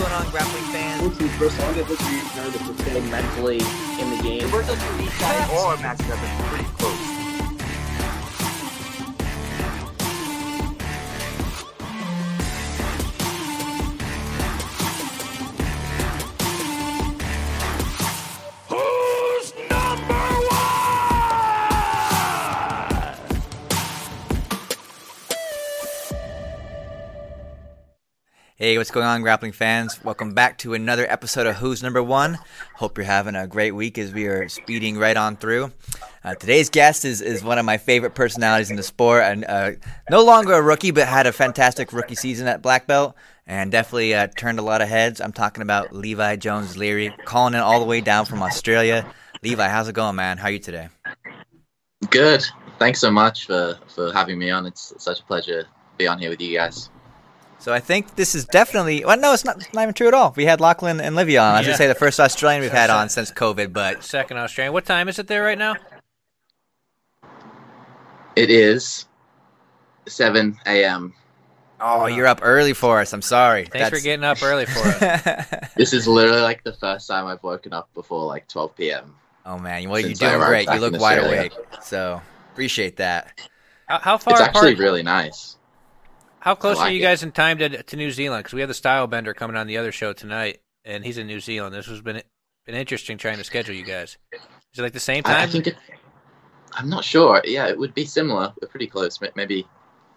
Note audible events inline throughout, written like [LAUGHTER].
What's going on, grappling fans? Listen, first of all, I look you kind of to stay mentally in the game. We're looking at these guys. All our matches have been pretty close. Who's Hey, what's going on, grappling fans? Welcome back to another episode of Who's Number One. Hope you're having a great week as we are speeding right on through. Uh, today's guest is, is one of my favorite personalities in the sport, and uh, no longer a rookie, but had a fantastic rookie season at black belt, and definitely uh, turned a lot of heads. I'm talking about Levi Jones Leary, calling in all the way down from Australia. Levi, how's it going, man? How are you today? Good. Thanks so much for, for having me on. It's such a pleasure to be on here with you guys. So I think this is definitely well, no, it's not, it's not even true at all. We had Lachlan and Livia on. I was Yeah. gonna say the first Australian we've had on since COVID, but Second Australian. What time is it there right now? It is 7 a.m. oh, you're up early for us. I'm sorry. Thanks for getting up early for us. [LAUGHS] This is literally like the first time I've woken up before like 12 p.m. oh man, well you're doing great. You look wide Australia. awake. So appreciate that. How, how far It's apart? actually really nice. How close I are like you it. guys in time to to New Zealand? Because we have the Style Bender coming on the other show tonight, and he's in New Zealand. This has been been interesting trying to schedule you guys. Is it like the same time? I think it, I'm not sure. Yeah, it would be similar. We're pretty close. Maybe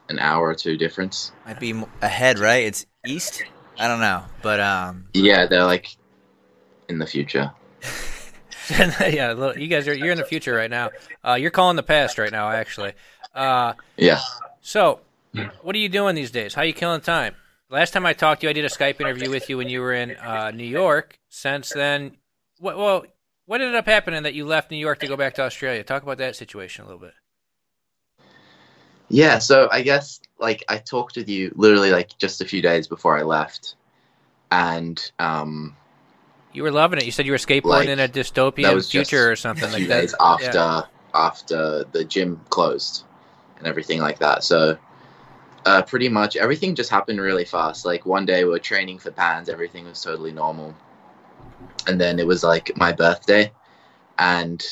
an hour or two difference. Might be ahead, right? It's east. I don't know, but um, Yeah, they're like in the future. [LAUGHS] yeah, look, you guys are you're in the future right now. Uh, you're calling the past right now, actually. Uh, Yeah. so, what are you doing these days? How are you killing time? Last time I talked to you, I did a Skype interview with you when you were in uh, New York. Since then, what, well, what ended up happening that you left New York to go back to Australia? Talk about that situation a little bit. Yeah, so I guess like I talked with you literally like just a few days before I left, and um, You were loving it. You said you were skateboarding Like, in a that dystopian was just future or a something few like that. days after Yeah. after the gym closed and everything like that. So uh, pretty much everything just happened really fast. Like one day we were training for pans, everything was totally normal, and then it was like my birthday, and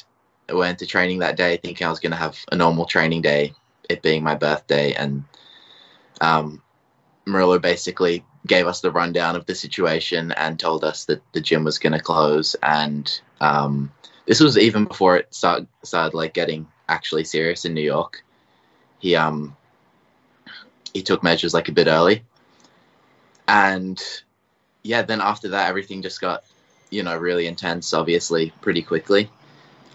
I went to training that day thinking I was gonna have a normal training day, it being my birthday, and um, Murilo basically gave us the rundown of the situation and told us that the gym was going to close. And um, this was even before it started, started like getting actually serious in New York. He um he took measures like a bit early, and yeah, then after that, everything just got you know really intense. Obviously, pretty quickly.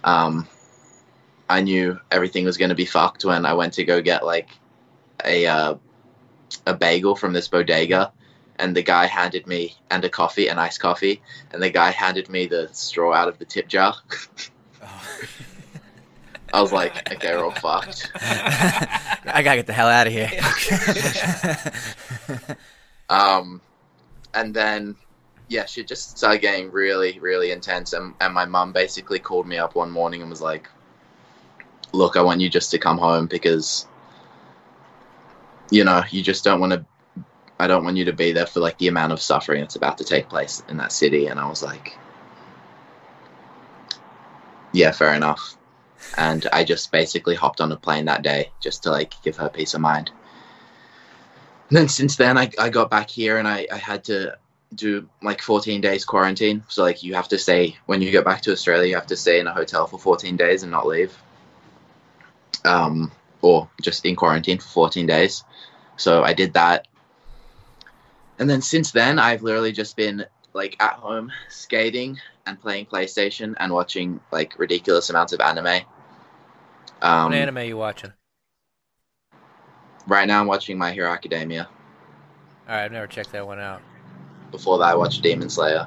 Um, I knew everything was going to be fucked when I went to go get like a uh, a bagel from this bodega, and the guy handed me and a coffee, an iced coffee, and the guy handed me the straw out of the tip jar. [LAUGHS] [LAUGHS] I was like, okay, we're all fucked. I gotta get the hell out of here. Um, and then, yeah, shit just started getting really, really intense. And, and my mum basically called me up one morning and was like, look, I want you just to come home because, you know, you just don't want to, I don't want you to be there for like the amount of suffering that's about to take place in that city. And I was like, yeah, fair enough. And I just basically hopped on a plane that day just to like give her peace of mind. And then since then, I, I got back here and I, I had to do like 14 days quarantine. So like you have to stay when you get back to Australia, you have to stay in a hotel for 14 days and not leave. Um, or just in quarantine for 14 days. So I did that. And then since then, I've literally just been like at home skating and playing PlayStation and watching like ridiculous amounts of anime. Um, What anime you watching? Right now, I'm watching My Hero Academia. All right, I've never checked that one out. Before that, I watched Demon Slayer.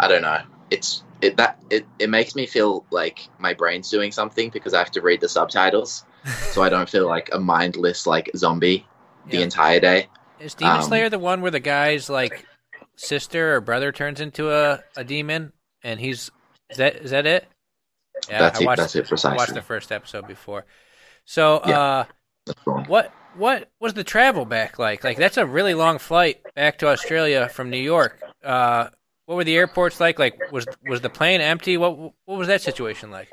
I don't know. It's it that it, it makes me feel like my brain's doing something because I have to read the subtitles, [LAUGHS] so I don't feel like a mindless like zombie the entire day. Is Demon Um, Slayer the one where the guy's like sister or brother turns into a, a demon and he's is that is that it? Yeah, That's I it- watched, that's it I watched the first episode before. So, Yeah. uh, what what was the travel back like? Like that's a really long flight back to Australia from New York. Uh, what were the airports like? Like was was the plane empty? What what was that situation like?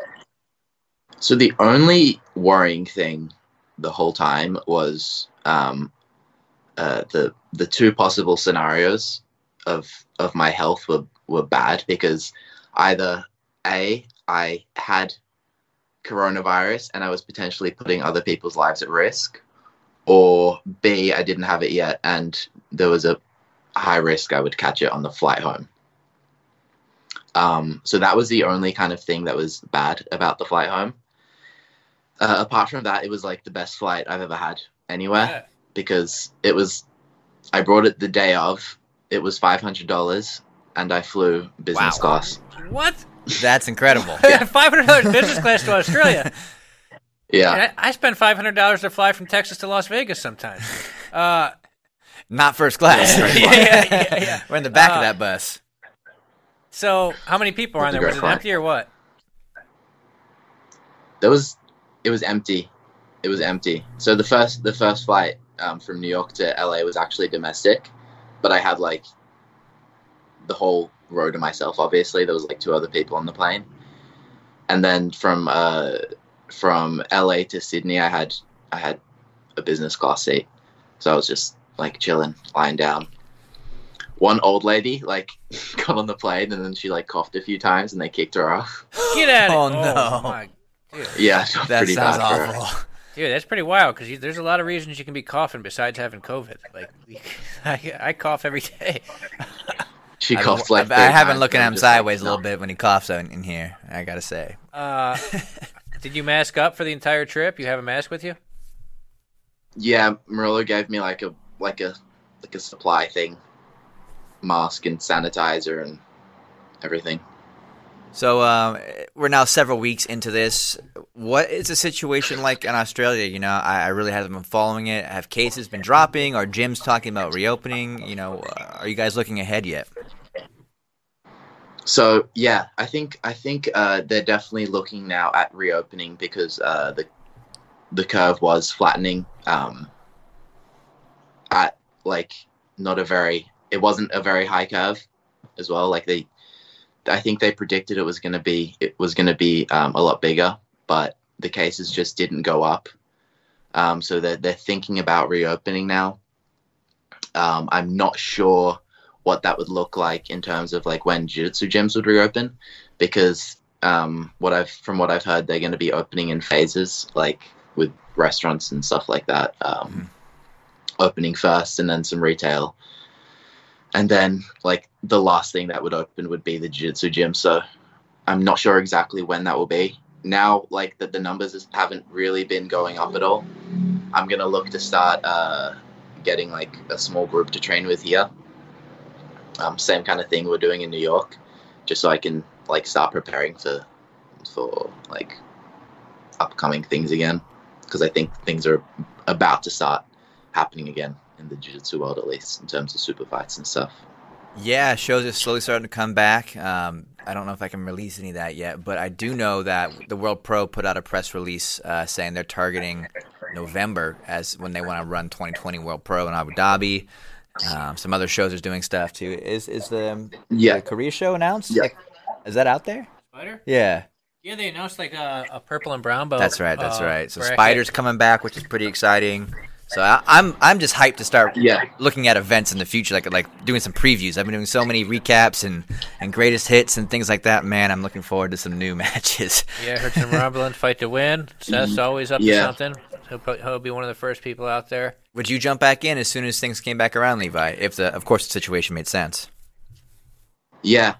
So the only worrying thing the whole time was um, uh, the the two possible scenarios of of my health were were bad because either a I had coronavirus and I was potentially putting other people's lives at risk, or b I didn't have it yet and there was a high risk I would catch it on the flight home. Um, so that was the only kind of thing that was bad about the flight home. Uh, apart from that, it was like the best flight I've ever had anywhere Yeah. because it was. I brought it the day of. It was five hundred dollars, and I flew business Wow. class. What? That's incredible. [LAUGHS] Five hundred dollars business class to Australia. [LAUGHS] Yeah, And I, I spend five hundred dollars to fly from Texas to Las Vegas sometimes. Uh, Not first class. [LAUGHS] yeah, yeah, yeah, yeah. We're in the back Uh, of that bus. So, how many people are on there? Was it flight. empty or what? there was. It was empty. It was empty. So the first the first flight um, from New York to LA was actually domestic, but I had like the whole row to myself. Obviously, there was like two other people on the plane, and then from uh, from LA to Sydney, I had I had a business class seat, so I was just like chilling, lying down. One old lady like [LAUGHS] got on the plane and then she like coughed a few times and they kicked her off. Get out! it! Oh, no. my. Yeah, That pretty sounds bad for her. awful. Dude, that's pretty wild because there's a lot of reasons you can be coughing besides having COVID. Like, [LAUGHS] I, I cough every day. She I, coughed like. I, I have been looking at him just like, sideways a little no. bit when he coughs in, in here. I gotta say. Uh, [LAUGHS] did you mask up for the entire trip? You have a mask with you? Yeah, Murilo gave me like a like a like a supply thing, mask and sanitizer and everything. So um, we're now several weeks into this. What is the situation like in Australia? You know, I, I really haven't been following it. Have cases been dropping? Are gyms talking about reopening? You know, uh, are you guys looking ahead yet? So yeah, I think I think uh, they're definitely looking now at reopening because uh, the the curve was flattening um, at like not a very it wasn't a very high curve as well. Like they, I think they predicted it was going to be it was going to be um, a lot bigger, but the cases just didn't go up. Um, so they're they're thinking about reopening now. Um, I'm not sure what that would look like in terms of like when jiu-jitsu gyms would reopen because um, what I've from what I've heard they're going to be opening in phases like with restaurants and stuff like that um, opening first and then some retail and then like the last thing that would open would be the jiu-jitsu gym. So I'm not sure exactly when that will be. Now like that the numbers is- haven't really been going up at all I'm to look to start uh, getting like a small group to train with here. Um, same kind of thing we're doing in New York, just so I can like start preparing for for like upcoming things again, because I think things are about to start happening again in the jiu-jitsu world, at least in terms of super fights and stuff. Yeah, shows are slowly starting to come back. Um, I don't know if I can release any of that yet, but I do know that the World Pro put out a press release uh, saying they're targeting November as when they want to run 2020 World Pro in Abu Dhabi. Um, some other shows are doing stuff too. Is is the, Yeah. the Korea show announced? Yeah. Like, is that out there? Spider? Yeah, Yeah, they announced like a, a purple and brown belt. that's right. That's uh, right. So bracket. Spider's coming back, which is pretty exciting. So I, I'm I'm just hyped to start Yeah. looking at events in the future, like like doing some previews. I've been doing so many recaps and, and greatest hits and things like that. Man, I'm looking forward to some new [LAUGHS] matches. Yeah, I heard some rumbling. Fight to win. Seth's always up Yeah. to something. He'll, he'll be one of the first people out there. Would you jump back in as soon as things came back around, Levi? If the of course the situation made sense. Yeah,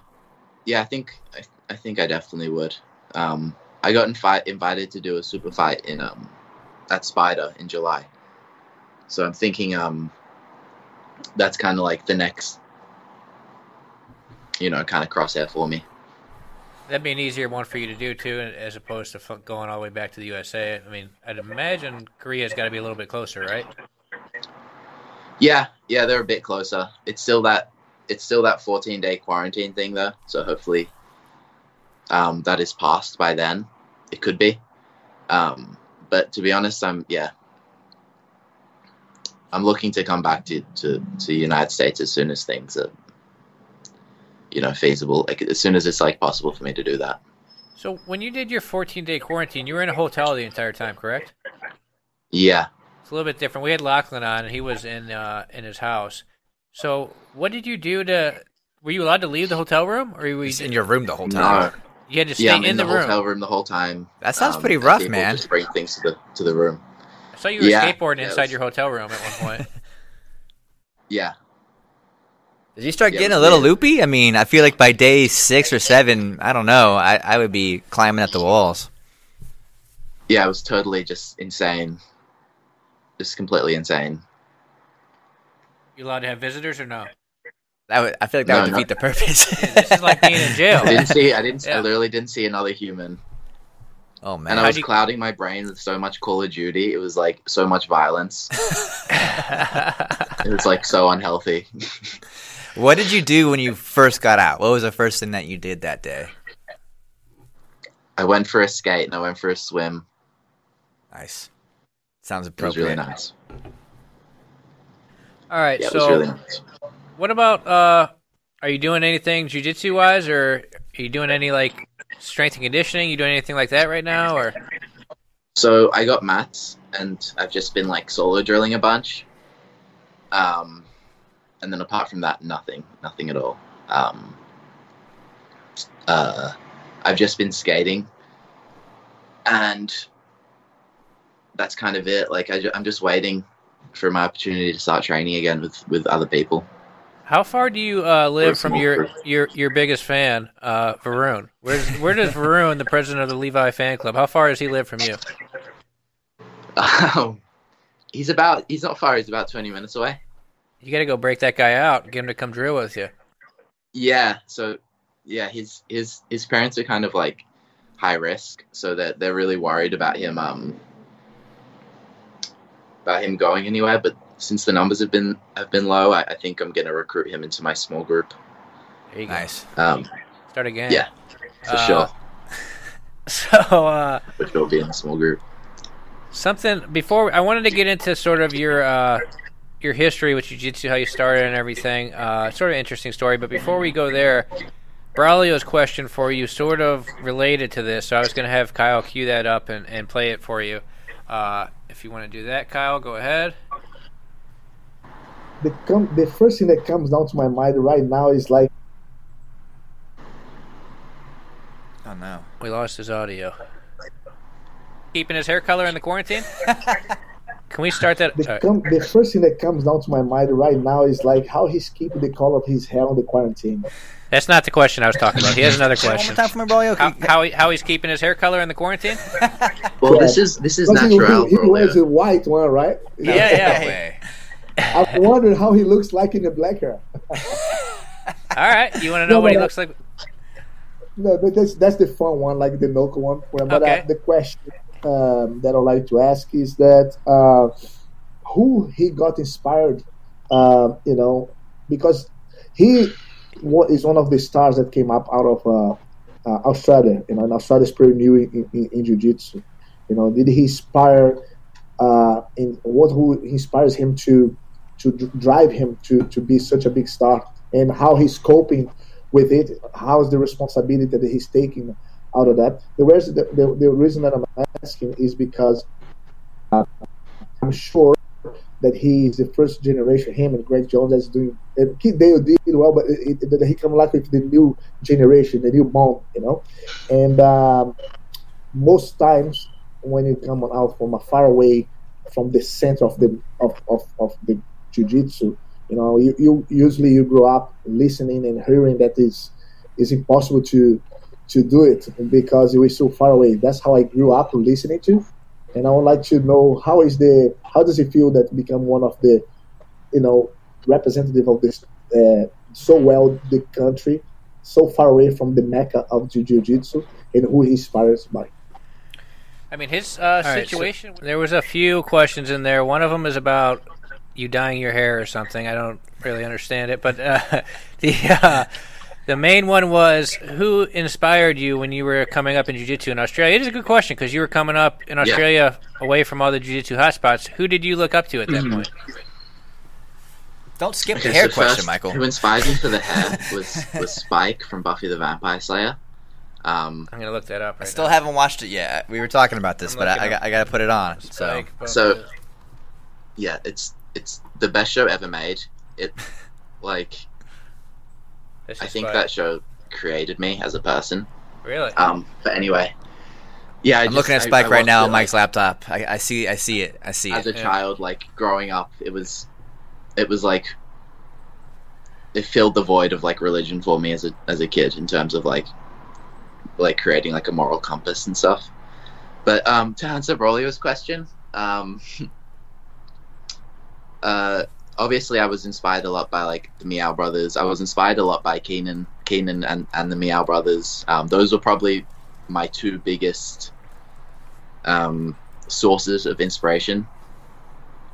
yeah. I think I, I think I definitely would. Um, I got invi- invited to do a super fight in um at Spider in July, so I'm thinking um that's kind of like the next, you know, kind of crosshair for me. That'd be an easier one for you to do too, as opposed to going all the way back to the USA. I mean, I'd imagine Korea's got to be a little bit closer, right? Yeah, yeah, they're a bit closer. It's still that it's still that 14 day quarantine thing though, so hopefully um, that is passed by then. It could be, um, but to be honest, I'm yeah, I'm looking to come back to to to the United States as soon as things are you know feasible, like as soon as it's like possible for me to do that. So when you did your 14 day quarantine, you were in a hotel the entire time, correct? Yeah, It's a little bit different. We had Lachlan on, and he was in uh, in his house. So what did you do to? Were you allowed to leave the hotel room, or were you, He's in your room the whole no, time. you had to stay yeah, I'm in, in, the, the, room? hotel room the whole time. That sounds um, pretty rough, man. Just bring things to the to the room. I saw you were Yeah, skateboarding yeah, inside was- your hotel room at one point. [LAUGHS] Yeah, Did you start Yeah, getting a little weird. loopy? I mean, I feel like by day six or seven, I don't know, I, I would be climbing at the walls. yeah, it was totally just insane, just completely insane. you allowed to have visitors or no? That would, I feel like that No, would no. defeat the purpose. [LAUGHS] This is like being in jail. I didn't see. I didn't. Yeah. I literally didn't see another human, oh man, and I was you- clouding my brain with so much Call of Duty. It was like so much violence. [LAUGHS] It was like so unhealthy. [LAUGHS] what did you do when you first got out? What was the first thing that you did that day? I went for a skate and I went for a swim. Nice. Sounds It was really appropriate. nice. All right. Yeah, it so was really nice. what about? uh Are you doing anything jujitsu wise, or are you doing any like strength and conditioning? You doing anything like that right now, or? So I got mats, and I've just been like solo drilling a bunch. Um, and then apart from that, nothing, nothing at all. Um, uh, I've just been skating, and that's kind of it. Like I, I'm just waiting for my opportunity to start training again with with other people. How far do you uh, live Where's from your your your biggest fan, uh, Varun? Where's where does Varun, the president of the Levi fan club, how far does he live from you? Um, he's about he's not far. He's about 20 minutes away. You got to go break that guy out, get him to come drill with you. Yeah, so yeah, his his his parents are kind of like high risk, so that they're really worried about him um about him going anywhere. But since the numbers have been have been low, I, I think I'm gonna recruit him into my small group. There you go. Nice. Um, Start again. yeah, for Uh, sure, [LAUGHS] So uh, which will be in the small group. something before I wanted to get into sort of your uh, your history with jiu-jitsu, how you started and everything. Uh, sort of interesting story, but before we go there, Braulio's question for you sort of related to this. So I was going to have Kyle cue that up and, and play it for you. Uh, if you want to do that, Kyle, go ahead. The com- the first thing that comes down to my mind right now is like Oh no. We lost his audio. Keeping his hair color in the quarantine? [LAUGHS] Can we start that? the com- the first thing that comes down to my mind right now is like how he's keeping the color of his hair on the quarantine. that's not the question I was talking about. He has another question. time for me, Braulio. How, how, he, how he's keeping his hair color in the quarantine? [LAUGHS] Well, Yeah. this is this is Because he, natural. he, he wears a white one, right? Yeah, yeah. [LAUGHS] way. I wonder how he looks like in the black hair. [LAUGHS] All right. You want to know No, what he I- looks like? No, but that's that's the fun one, like the Noka one. But Okay. uh, the question um, that I'd like to ask is that uh, who he got inspired, um, you know, because he is one of the stars that came up out of uh, uh, Australia. You know, and Australia is pretty new in, in, in jiu-jitsu. You know, did he inspire? Uh, in what who inspires him to to dr- drive him to to be such a big star, and how he's coping with it. How's the responsibility that he's taking out of that? The the, the, reason that I'm asking is because uh, I'm sure that he is the first generation. Him and Greg Jones that's doing. And he, they did well, but it, it, he come like with the new generation, the new mom, you know. And um, most times when you come out from a far away from the center of the of, of, of the jiu-jitsu you know you, you usually you grow up listening and hearing that is is impossible to to do it because you were so far away that's how i grew up listening to and i would like to know how is the how does it feel that become one of the you know representative of this uh, so well the country so far away from the mecca of jiu-jitsu and who he inspires by I mean, his uh, situation. Right, so there was a few questions in there. One of them is about you dyeing your hair or something. I don't really understand it, but uh, [LAUGHS] the uh, the main one was who inspired you when you were coming up in jiu-jitsu in Australia. It is a good question because you were coming up in Australia yeah. away from all the jiu-jitsu hotspots. Who did you look up to at that mm-hmm. point? Don't skip okay, the hair so question, first, Michael. Who inspired me for the hair [LAUGHS] was was Spike from Buffy the Vampire Slayer. Um, I'm gonna look that up. Right I still now. haven't watched it yet. We were talking about this, I'm but I, I, got, I got to put it on. So, so yeah, it's it's the best show ever made. It [LAUGHS] like I think that show created me as a person. Really? Um, but anyway, yeah, I am looking at Spike I, right now on Mike's like, laptop. I, I, see, I see it. I see as it. As a yeah. child, like growing up, it was, it was like, it filled the void of like religion for me as a as a kid in terms of like like creating like a moral compass and stuff. But um, to answer Braulio's question, um, [LAUGHS] uh, obviously I was inspired a lot by like the Miyao brothers. I was inspired a lot by Keenan, Keenan and, and the Miyao brothers. Um, those were probably my two biggest um, sources of inspiration.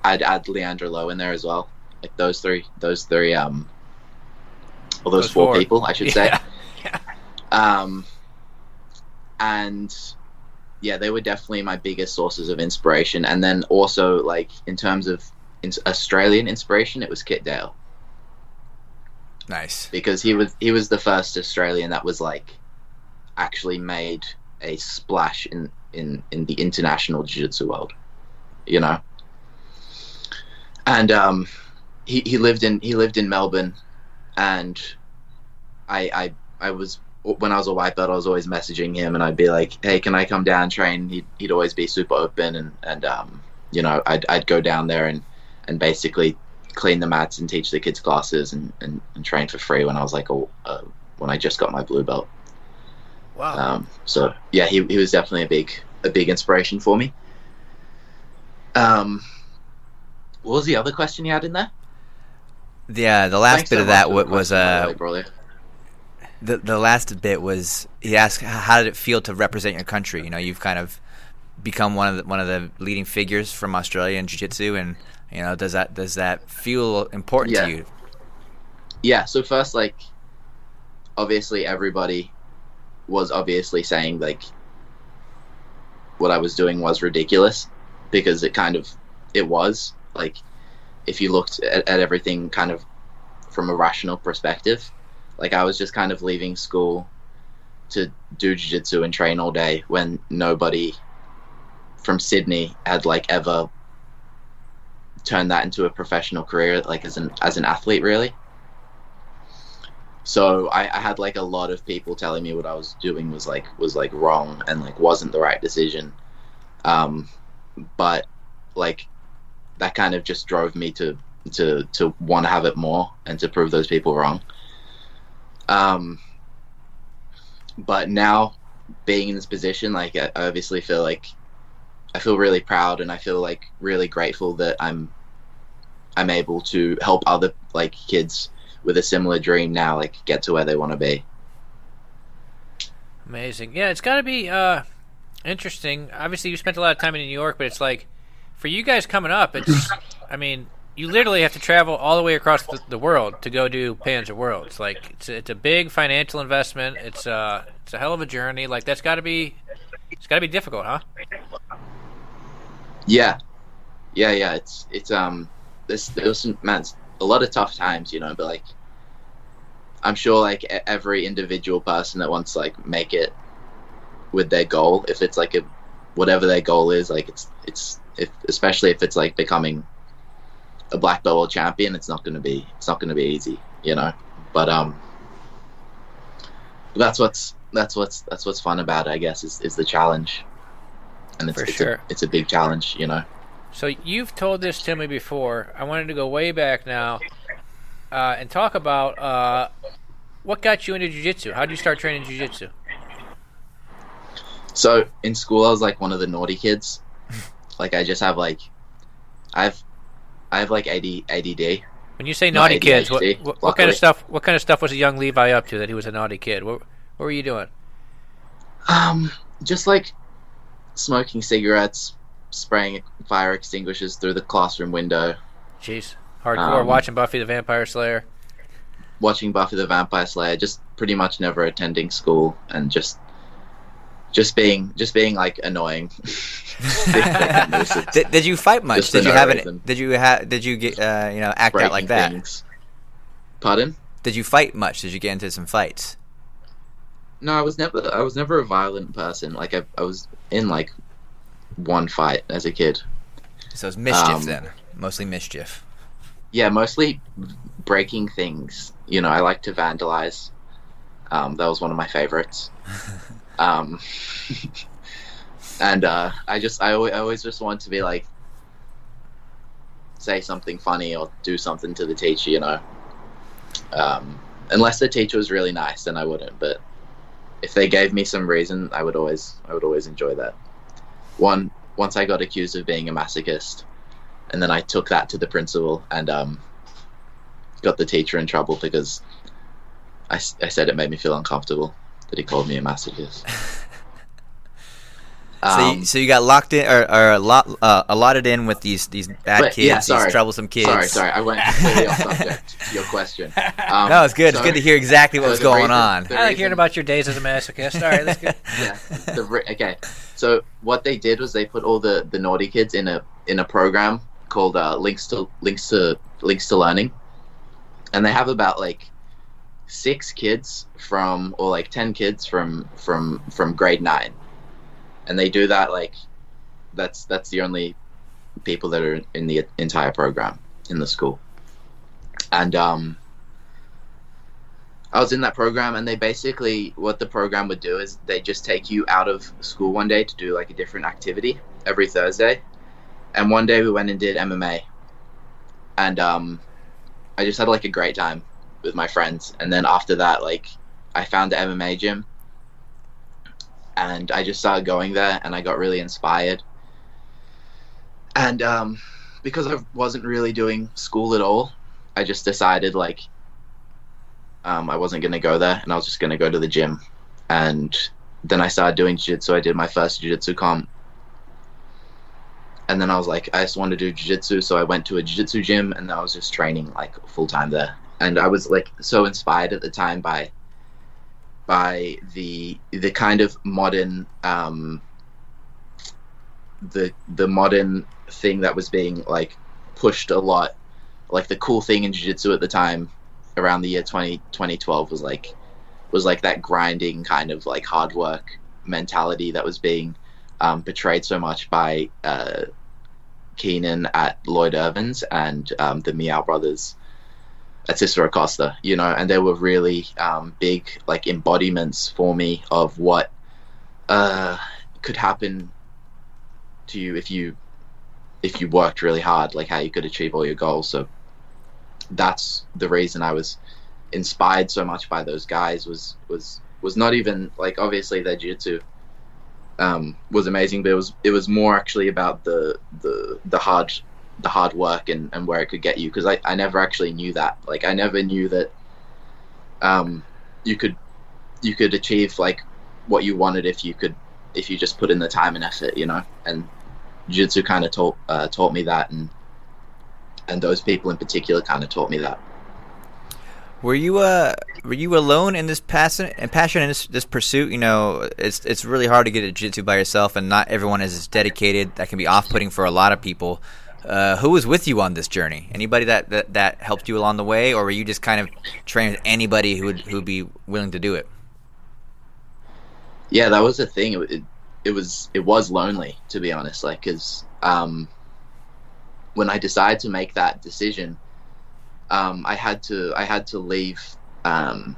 I'd add Leandro Lo in there as well. Like those three, those three, um, well, those, those four, four, people, I should yeah. [LAUGHS] say. Yeah. Um, and yeah, they were definitely my biggest sources of inspiration. And then also, like in terms of Australian inspiration, it was Kit Dale. Nice, because he was he was the first Australian that was like actually made a splash in in in the international jiu-jitsu world, you know. And um, he he lived in he lived in Melbourne, and I I I was when I was a white belt, I was always messaging him, and I'd be like, "Hey, can I come down train?" He'd he'd always be super open, and and um, you know, I'd I'd go down there and and basically clean the mats and teach the kids classes and, and, and train for free when I was like a, uh, when I just got my blue belt. Wow. Um, so yeah, he he was definitely a big a big inspiration for me. Um, what was the other question you had in there? Yeah, the last Thanks bit so of that was uh, the the last bit was he asked how did it feel to represent your country. You know, you've kind of become one of the, one of the leading figures from Australia in jiu-jitsu and you know does that does that feel important yeah. to you? Yeah, so first like obviously everybody was obviously saying like what I was doing was ridiculous because it kind of it was like if you looked at, at everything kind of from a rational perspective like I was just kind of leaving school to do jiu-jitsu and train all day when nobody from Sydney had like ever turned that into a professional career like as an as an athlete really. So I, I had like a lot of people telling me what I was doing was like was like wrong and like wasn't the right decision. Um but like that kind of just drove me to to to want to have it more and to prove those people wrong. Um, but now being in this position, like I obviously feel like I feel really proud and I feel like really grateful that I'm I'm able to help other like kids with a similar dream now like get to where they want to be. Amazing. Yeah, it's got to be uh interesting. Obviously you spent a lot of time in New York, but it's like for you guys coming up, it's I mean, you literally have to travel all the way across the, the world to go do Panzer Worlds. Like it's a, it's a big financial investment. It's a uh, it's a hell of a journey. Like that's got to be it's got to be difficult, huh? Yeah, yeah, yeah. It's it's um this there's some man a lot of tough times, you know. But like I'm sure like every individual person that wants to like make it with their goal, if it's like a whatever their goal is, like it's it's if especially if it's like becoming a black belt champion, it's not to be it's not to be easy, you know. But um, that's what's that's what's that's what's fun about it, I guess, is, is the challenge, and it's For it's, sure. a, it's a big challenge, you know. So you've told this to me before. I wanted to go way back now uh, and talk about uh, what got you into jiu-jitsu. How did you start training jiu-jitsu? So in school, I was like one of the naughty kids. [LAUGHS] like I just have like, I've, I have like AD, ADD. When you say naughty kids, what, what, what kind of stuff? What kind of stuff was a young Levi up to that he was a naughty kid? What, what were you doing? Um, just like smoking cigarettes, spraying fire extinguishers through the classroom window, Jeez, hardcore. Um, watching Buffy the Vampire Slayer. watching Buffy the Vampire Slayer, just pretty much never attending school and just, just being, just being like annoying. [LAUGHS] [LAUGHS] Did, did you fight much? Just Did you no have an? Did you have? Did you get? Uh, you know, act out like that? Things. Pardon? Did you fight much? Did you get into some fights? No, I was never. I was never a violent person. Like I, I was in like one fight as a kid. So it's mischief Um, then, mostly mischief. Yeah, mostly breaking things. You know, I like to vandalize. Um, that was one of my favorites. [LAUGHS] um, [LAUGHS] and uh, I just, I always, I always just want to be like, say something funny or do something to the teacher. You know, um, unless the teacher was really nice, then I wouldn't. But if they gave me some reason, I would always, I would always enjoy that. One, once I got accused of being a masochist and then I took that to the principal and um, got the teacher in trouble because I, I said it made me feel uncomfortable that he called me a masochist. [LAUGHS] So, Um, you, so you got locked in or, or lot, uh, allotted in with these these bad But, kids, yeah, sorry. these troublesome kids. Sorry, sorry, I went completely off subject your question. [LAUGHS] Um, No, it's good. It's good to hear exactly what so was going reason- on. I like hearing about your days as a masochist. All right, let's go. [LAUGHS] yeah. The, okay. So what they did was they put all the, the naughty kids in a in a program called uh, Links to Links to Links to Learning, and they have about like six kids from or like ten kids from from from grade nine, and they do that like that's that's the only people that are in the entire program in the school, and um. I was in that program, and they basically what the program would do is they just take you out of school one day to do like a different activity every Thursday, and one day we went and did MMA, and um, I just had like a great time with my friends, and then after that, like I found the MMA gym, and I just started going there, and I got really inspired, and um, because I wasn't really doing school at all, I just decided like um, I wasn't going to go there and I was just going to go to the gym. And then I started doing jiu-jitsu. I did my first jiu-jitsu comp. And then I was like, I just want to do jiu-jitsu. So I went to a jiu-jitsu gym and I was just training like full time there. And I was like so inspired at the time by by the the kind of modern um, the the modern thing that was being like pushed a lot. Like the cool thing in jiu-jitsu at the time around the year 20, 2012 was like was like that grinding kind of like hard work mentality that was being um, portrayed so much by uh, Keenan at Lloyd Irvins and um, the Miyao brothers Cicero Costa, you know, and they were really um, big like embodiments for me of what uh, could happen to you if you if you worked really hard, like how you could achieve all your goals. So that's the reason I was inspired so much by those guys was was was not even like obviously their jiu-jitsu um, was amazing, but it was it was more actually about the the the hard the hard work and, and where it could get you because I, I never actually knew that like I never knew that um you could you could achieve like what you wanted if you could if you just put in the time and effort you know and jiu-jitsu kind of taught uh, taught me that and and those people in particular kind of taught me that Were you uh were you alone in this passion and passion in this, this pursuit? You know, it's it's really hard to get a jiu-jitsu by yourself, and not everyone is as dedicated. That can be off-putting for a lot of people. Uh, who was with you on this journey? Anybody that, that that helped you along the way, or were you just kind of trained anybody who would who'd be willing to do it? yeah that was the thing it, it, it was it was lonely to be honest like because um when I decided to make that decision, um, I had to I had to leave. Um,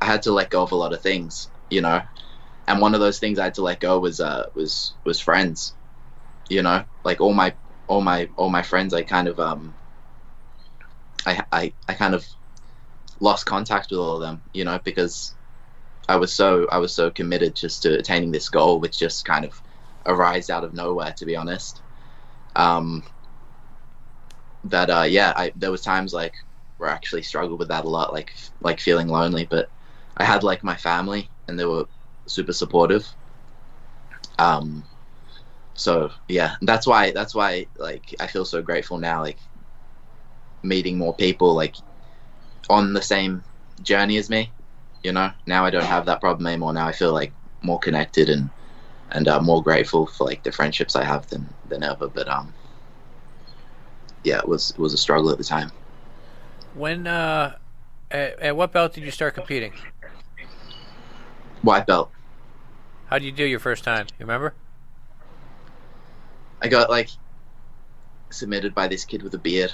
I had to let go of a lot of things, you know, and one of those things I had to let go was uh was was friends, you know, like all my all my all my friends. I kind of um. I I I kind of lost contact with all of them, you know, because I was so I was so committed just to attaining this goal, which just kind of arose out of nowhere, to be honest. Um, that uh, yeah, I there was times like where I actually struggled with that a lot, like like feeling lonely. But I had like my family, and they were super supportive. Um, so yeah, that's why that's why like I feel so grateful now, like meeting more people like on the same journey as me. You know, now I don't have that problem anymore. Now I feel like more connected and and uh, more grateful for like the friendships I have than than ever. But um, yeah, it was it was a struggle at the time. When uh, at, at what belt did you start competing? White belt. How did you do your first time? You remember? I got like submitted by this kid with a beard.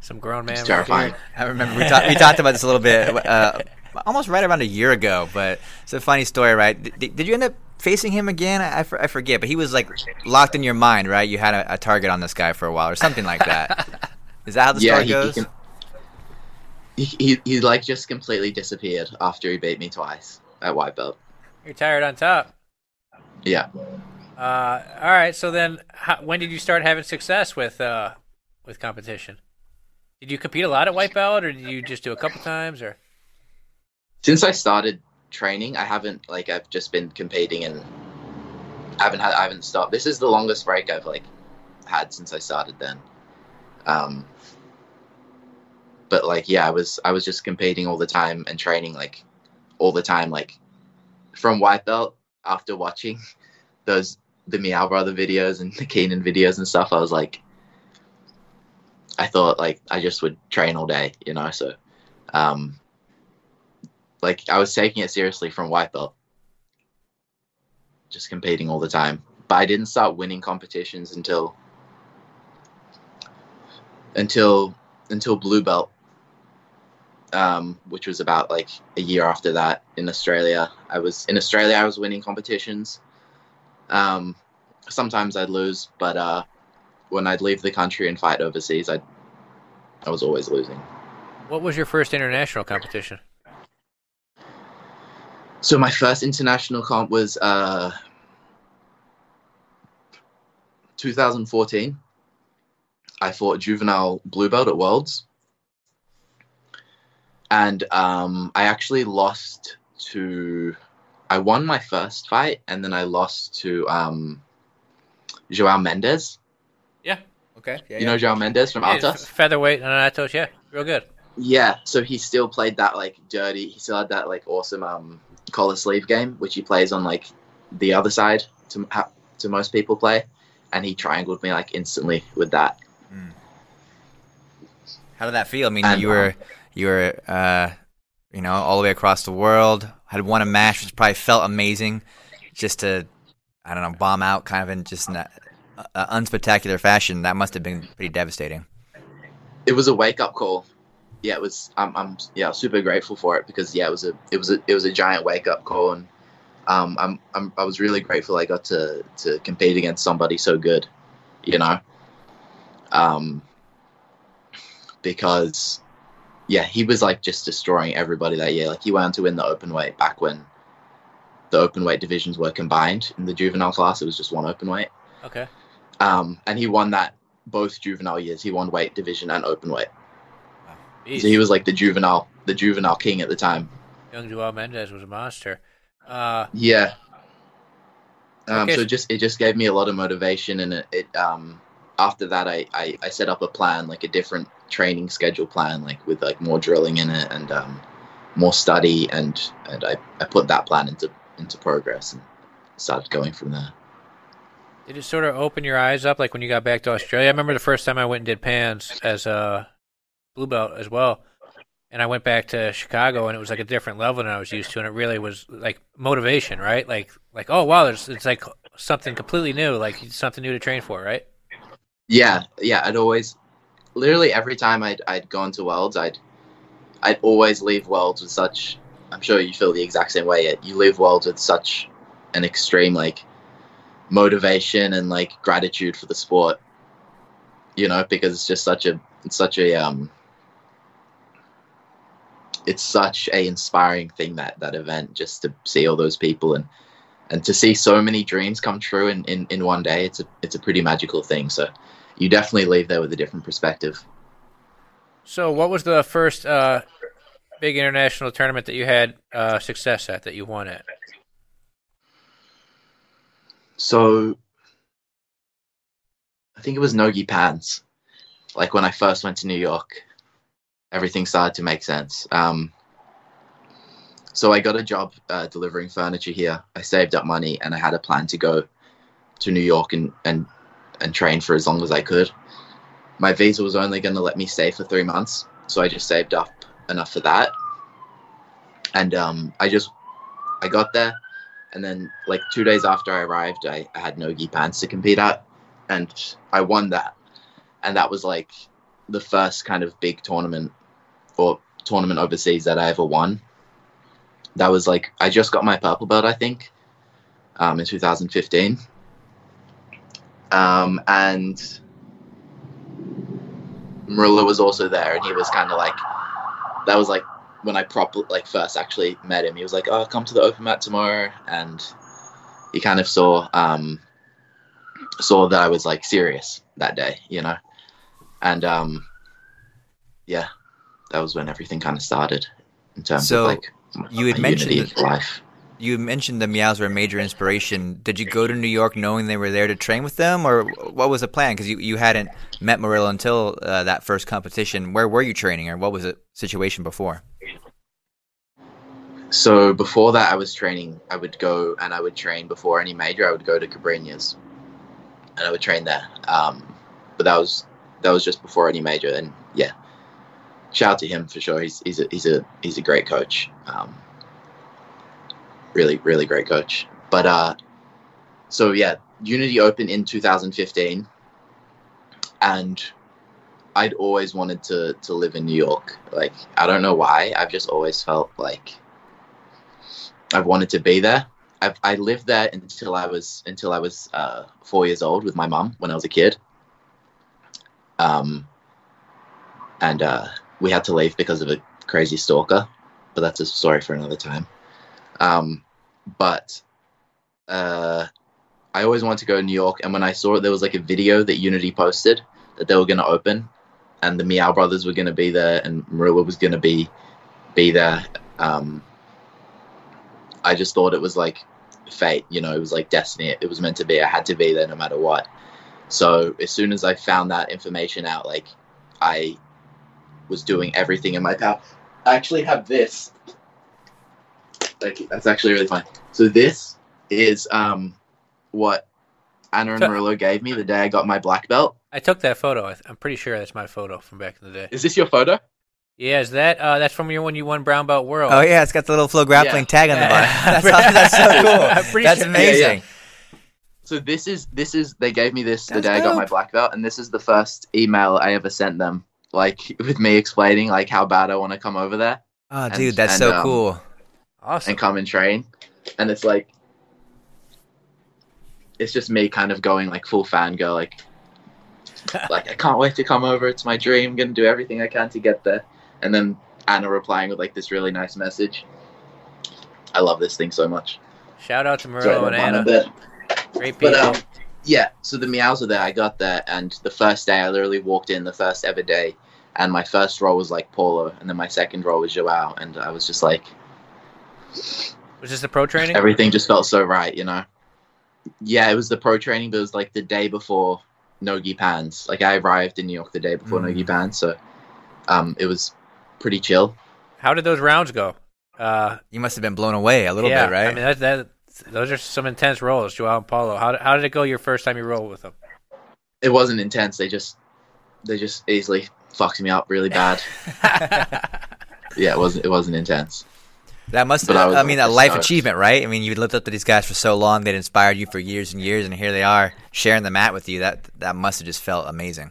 Some grown man. It's with a terrifying. I remember we, talked we talked about this a little bit, uh, [LAUGHS] almost right around a year ago. But it's a funny story, right? Did, did you end up facing him again? I, I for- I forget, but he was like locked in your mind, right? You had a, a target on this guy for a while, or something like that. [LAUGHS] Is that how the yeah, story he, he, goes? can, he, he he like just completely disappeared after he beat me twice at white belt. You're tired on top. Yeah. Uh, all right. So then, how, when did you start having success with uh, with competition? Did you compete a lot at white belt, or did you just do a couple times? Or Since I started training, I haven't like I've just been competing and I haven't had I haven't stopped. This is the longest break I've like had since I started then. Um but like yeah, I was I was just competing all the time and training like all the time like from white belt after watching [LAUGHS] those the Miyao Brother videos and the Keenan videos and stuff, I was like I thought like I just would train all day, you know, so um like I was taking it seriously from white belt. Just competing all the time. But I didn't start winning competitions until until until blue belt. Um, which was about like a year after that in Australia. I was in Australia I was winning competitions. Um, sometimes I'd lose, but uh, when I'd leave the country and fight overseas I I was always losing. what was your first international competition? So my first international comp was uh, 2014. I fought juvenile blue belt at Worlds, and um, I actually lost to. I won my first fight, and then I lost to um, Joao Mendes. Yeah. okay. Yeah, You know Joao Mendes from Yeah, it's featherweight and Atos. Yeah, real good. Yeah, so he still played that like dirty. He still had that like awesome um collar sleeve game, which he plays on like the other side to ha- to most people play, and he triangled me like instantly with that. How did that feel? I mean, And, you were you were uh, you know all the way across the world. Had won a match, which probably felt amazing. Just to I don't know bomb out kind of in just an uh, unspectacular fashion. That must have been pretty devastating. It was a wake up call. Yeah, it was. I'm, I'm yeah super grateful for it because yeah it was a it was a it was a giant wake up call and um I'm, I'm I was really grateful I got to to compete against somebody so good, you know. Um. Because yeah, he was like just destroying everybody that year. Like he went on to win the open weight back when the open weight divisions were combined in the juvenile class. It was just one open weight. Okay. Um, and he won that both juvenile years. He won weight division and open weight. Jeez. So he was like the juvenile, the juvenile king at the time. Young Joao Mendes was a monster. Uh, Yeah. Um, Okay, so just it just gave me a lot of motivation, and it, it um after that I, I I set up a plan like a different training schedule plan like with like more drilling in it and um more study and and I, I put that plan into into progress and started going from there. Did it sort of open your eyes up, like when you got back to Australia? I remember the first time I went and did pans as a blue belt as well, and I went back to Chicago, and it was like a different level than I was used to, and it really was like motivation, right? Like, like oh wow, there's it's like something completely new, like something new to train for, right? Yeah, yeah. I'd always, literally every time I'd I'd gone to Worlds, I'd I'd always leave Worlds with such. I'm sure you feel the exact same way. You leave Worlds with such an extreme like motivation and like gratitude for the sport. You know, because it's just such a it's such a um it's such a inspiring thing that that event just to see all those people and and to see so many dreams come true in, in, in one day it's a it's a pretty magical thing so you definitely leave there with a different perspective. So, what was the first uh, big international tournament that you had uh, success at that you won at? so i think it was nogi Pans. Like when i first went to new york everything started to make sense. Um, so i got a job uh, delivering furniture here. I saved up money and i had a plan to go to new york and and and train for as long as i could. My visa was only going to let me stay for three months so i just saved up enough for that. And um, i just i got there and then like two days after i arrived i, I had nogi Pans to compete at and i won that. And that was like the first kind of big tournament or tournament overseas that i ever won. That was like i just got my purple belt i think um, in 2015 um, and Murilo was also there, and he was kind of like, that was like when I proper like first actually met him. He was like, "Oh, come to the open mat tomorrow," and he kind of saw um, saw that I was like serious that day, you know, and um, yeah, that was when everything kind of started in terms So, of like you had mentioned that- life. You mentioned the Miyaos were a major inspiration. Did you go to New York knowing they were there to train with them, or what was the plan? Because you, you hadn't met Murilo until uh, that first competition. Where were you training, or what was the situation before? So before that, I was training. I would go and I would train before any major. I would go to Cobrinha's, and I would train there. Um, but that was that was just before any major. And yeah, shout out to him for sure. He's he's a he's a he's a great coach. Um, really really great coach. But uh, so yeah, Unity opened in 2015, and I'd always wanted to to live in New York. Like I don't know why. I've just always felt like I've wanted to be there. I've, I lived there until I was until I was uh, four years old with my mum when I was a kid. Um, and uh, we had to leave because of a crazy stalker, but that's a story for another time. Um, but uh, I always wanted to go to New York, and when I saw it, there was like a video that Unity posted that they were going to open, and the Miyao Brothers were going to be there, and Murilo was going to be be there. Um, I just thought it was like fate, you know, it was like destiny. It was meant to be. I had to be there no matter what. So as soon as I found that information out, like I was doing everything in my power. I actually have this. Thank you. That's actually really fun. So this is um what Anna and So- Murilo gave me the day I got my black belt. I took that photo. I- I'm pretty sure that's my photo from back in the day. Is this your photo? Yeah, is that uh, that's from your when you won brown belt world? Oh yeah, it's got the little FloGrappling Yeah. tag on the Yeah. bottom. [LAUGHS] That's, that's so cool. I'm That's sure- amazing. So this is this is they gave me this the That's day I got my black belt, and this is the first email I ever sent them, like with me explaining like how bad I want to come over there Oh, And- dude, that's and, so um, cool. Awesome. and come and train, and it's like it's just me kind of going like full fangirl, like [LAUGHS] like I can't wait to come over. It's my dream. gonna do everything I can to get there, and then Anna replying with like this really nice message. I love this thing so much. Shout out to Murilo and Anna. Great people. But um, yeah, so the Miyaos are there. I got there, and the first day I literally walked in, the first ever day, and my first role was like Paulo, and then my second role was Joao, and I was just like, was this the pro training? everything just felt so right, you know. Yeah, it was the pro training, but it was like the day before Nogi Pans. Like I arrived in New York the day before Mm. Nogi Pans, so um, it was pretty chill. How did those rounds go? Uh, You must have been blown away a little yeah, bit, right? I mean, that, that those are some intense rolls, Joao and Paulo. How, did- how did it go your first time you rolled with them? It wasn't intense. They just they just easily fucked me up really bad. [LAUGHS] [LAUGHS] yeah, it wasn't it wasn't intense. That must. But I I, I mean, a life stoked. achievement, right? I mean, you lived up to these guys for so long; they'd inspired you for years and years, and here they are sharing the mat with you. That that must have just felt amazing.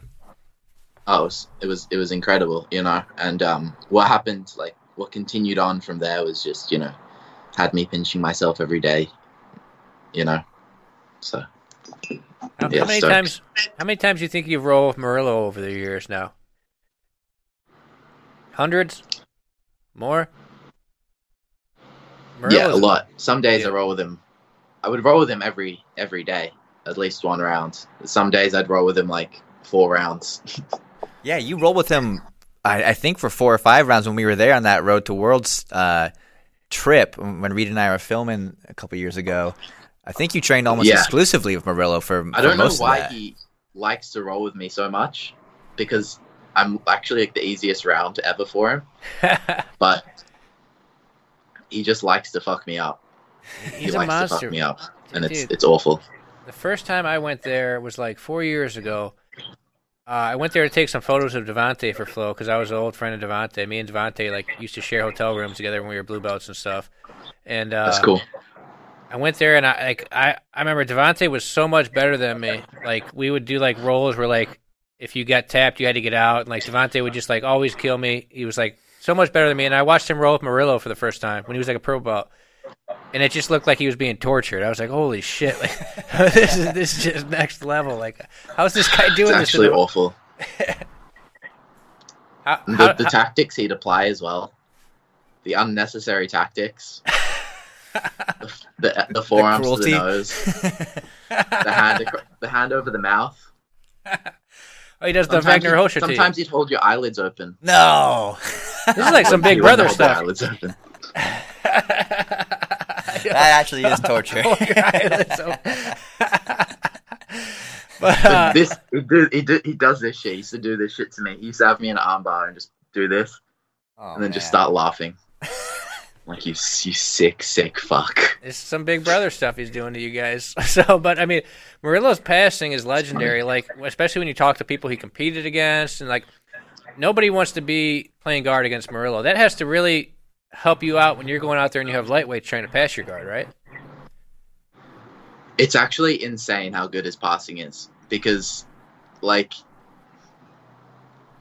oh, it was, it was it was incredible, you know. And um, what happened, like what continued on from there, was just you know, had me pinching myself every day, you know. So How, Yeah, how many stoked. times? How many times do you think you've rolled with Murilo over the years now? Hundreds, more. Yeah, a Murilo's- lot. Some days Yeah. I roll with him. I would roll with him every every day, at least one round. Some days I'd roll with him like four rounds. [LAUGHS] Yeah, you roll with him. I, I think for four or five rounds when we were there on that Road to Worlds uh, trip when Reed and I were filming a couple years ago. I think you trained almost Yeah. exclusively with Murilo for. Most of the. I don't know most of why he likes to roll with me so much, because I'm actually like the easiest round ever for him. [LAUGHS] But he just likes to fuck me up. He's he a likes to fuck me up, and it's Dude. it's awful. The first time I went there was like four years ago. Uh, I went there to take some photos of Devante for Flo because I was an old friend of Devante. Me and Devante like used to share hotel rooms together when we were blue belts and stuff. And uh, That's cool. I went there and I like I I remember Devante was so much better than me. Like we would do like rolls where like if you got tapped you had to get out and like Devante would just like always kill me. He was like so much better than me and I watched him roll with Murilo for the first time when he was like a pro belt. And it just looked like he was being tortured. I was like, "Holy shit! Like, [LAUGHS] this is this is just next level. Like, how's this guy doing It's this?" actually the- [LAUGHS] awful. How, And how- the, the tactics he'd apply as well, the unnecessary tactics, [LAUGHS] the, the, the forearms to the nose, the hand the hand over the mouth. oh, he does the Sometimes Wagner Hosher. Sometimes he'd hold your eyelids open. No, This is like some Big Brother stuff. eyelids [LAUGHS] open. that actually is torture. [LAUGHS] Hold [LAUGHS] your but uh, this he, do, he, do, he does this shit. He used to do this shit to me. He used to have me in an armbar and just do this, Oh, and then just start laughing. like you, you sick, sick fuck. it's some Big Brother stuff he's doing to you guys. So, but I mean, Murilo's passing is legendary. Like, especially when you talk to people he competed against, and like nobody wants to be playing guard against Murilo. That has to really help you out when you're going out there and you have lightweights trying to pass your guard, right? It's actually insane how good his passing is because, like,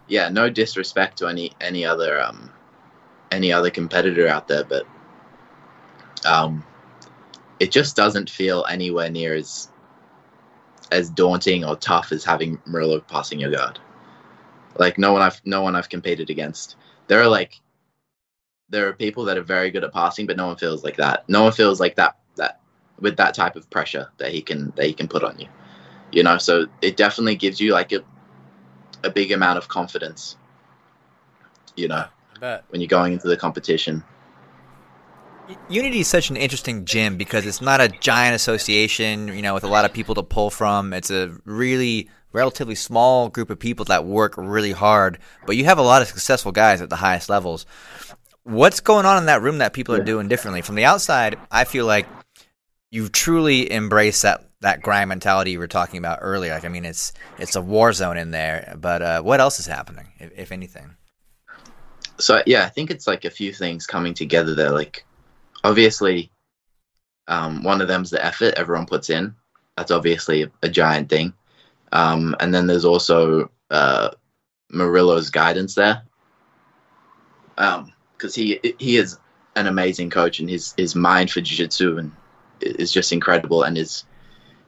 yeah, no disrespect to any any other um any other competitor out there, but um, it just doesn't feel anywhere near as as daunting or tough as having Murilo passing your guard. Like no one I've no one I've competed against. There are like there are people that are very good at passing, but no one feels like that. No one feels like that that with that type of pressure that he can that he can put on you. You know, so it definitely gives you like a a big amount of confidence. You know, I when you're going into the competition. Unity is such an interesting gym because it's not a giant association, you know, with a lot of people to pull from. It's a really relatively small group of people that work really hard, but you have a lot of successful guys at the highest levels. What's going on in that room that people are doing differently? From the outside, I feel like you've truly embraced that that grind mentality you were talking about earlier. Like, I mean, it's it's a war zone in there. But uh, what else is happening, if, if anything? so yeah, I think it's like a few things coming together there. Like obviously, um, one of them's the effort everyone puts in. That's obviously a, a giant thing. Um, and then there's also uh, Murilo's guidance there, because he he is an amazing coach, and his his mind for jiu-jitsu and is just incredible, and his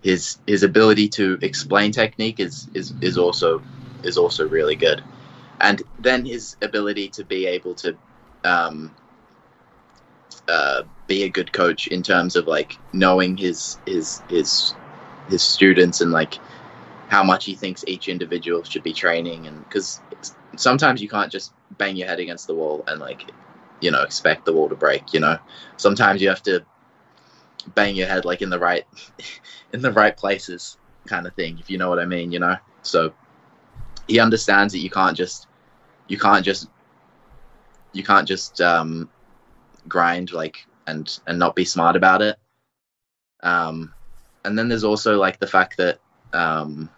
his his ability to explain technique is is is also is also really good. And then his ability to be able to um, uh, be a good coach in terms of like knowing his his his his students and like how much he thinks each individual should be training and because sometimes you can't just bang your head against the wall and like you know expect the wall to break you know sometimes you have to bang your head like in the right [LAUGHS] in the right places kind of thing if you know what i mean you know so he understands that you can't just you can't just you can't just um, grind like and and not be smart about it. Um, and then there's also like the fact that um,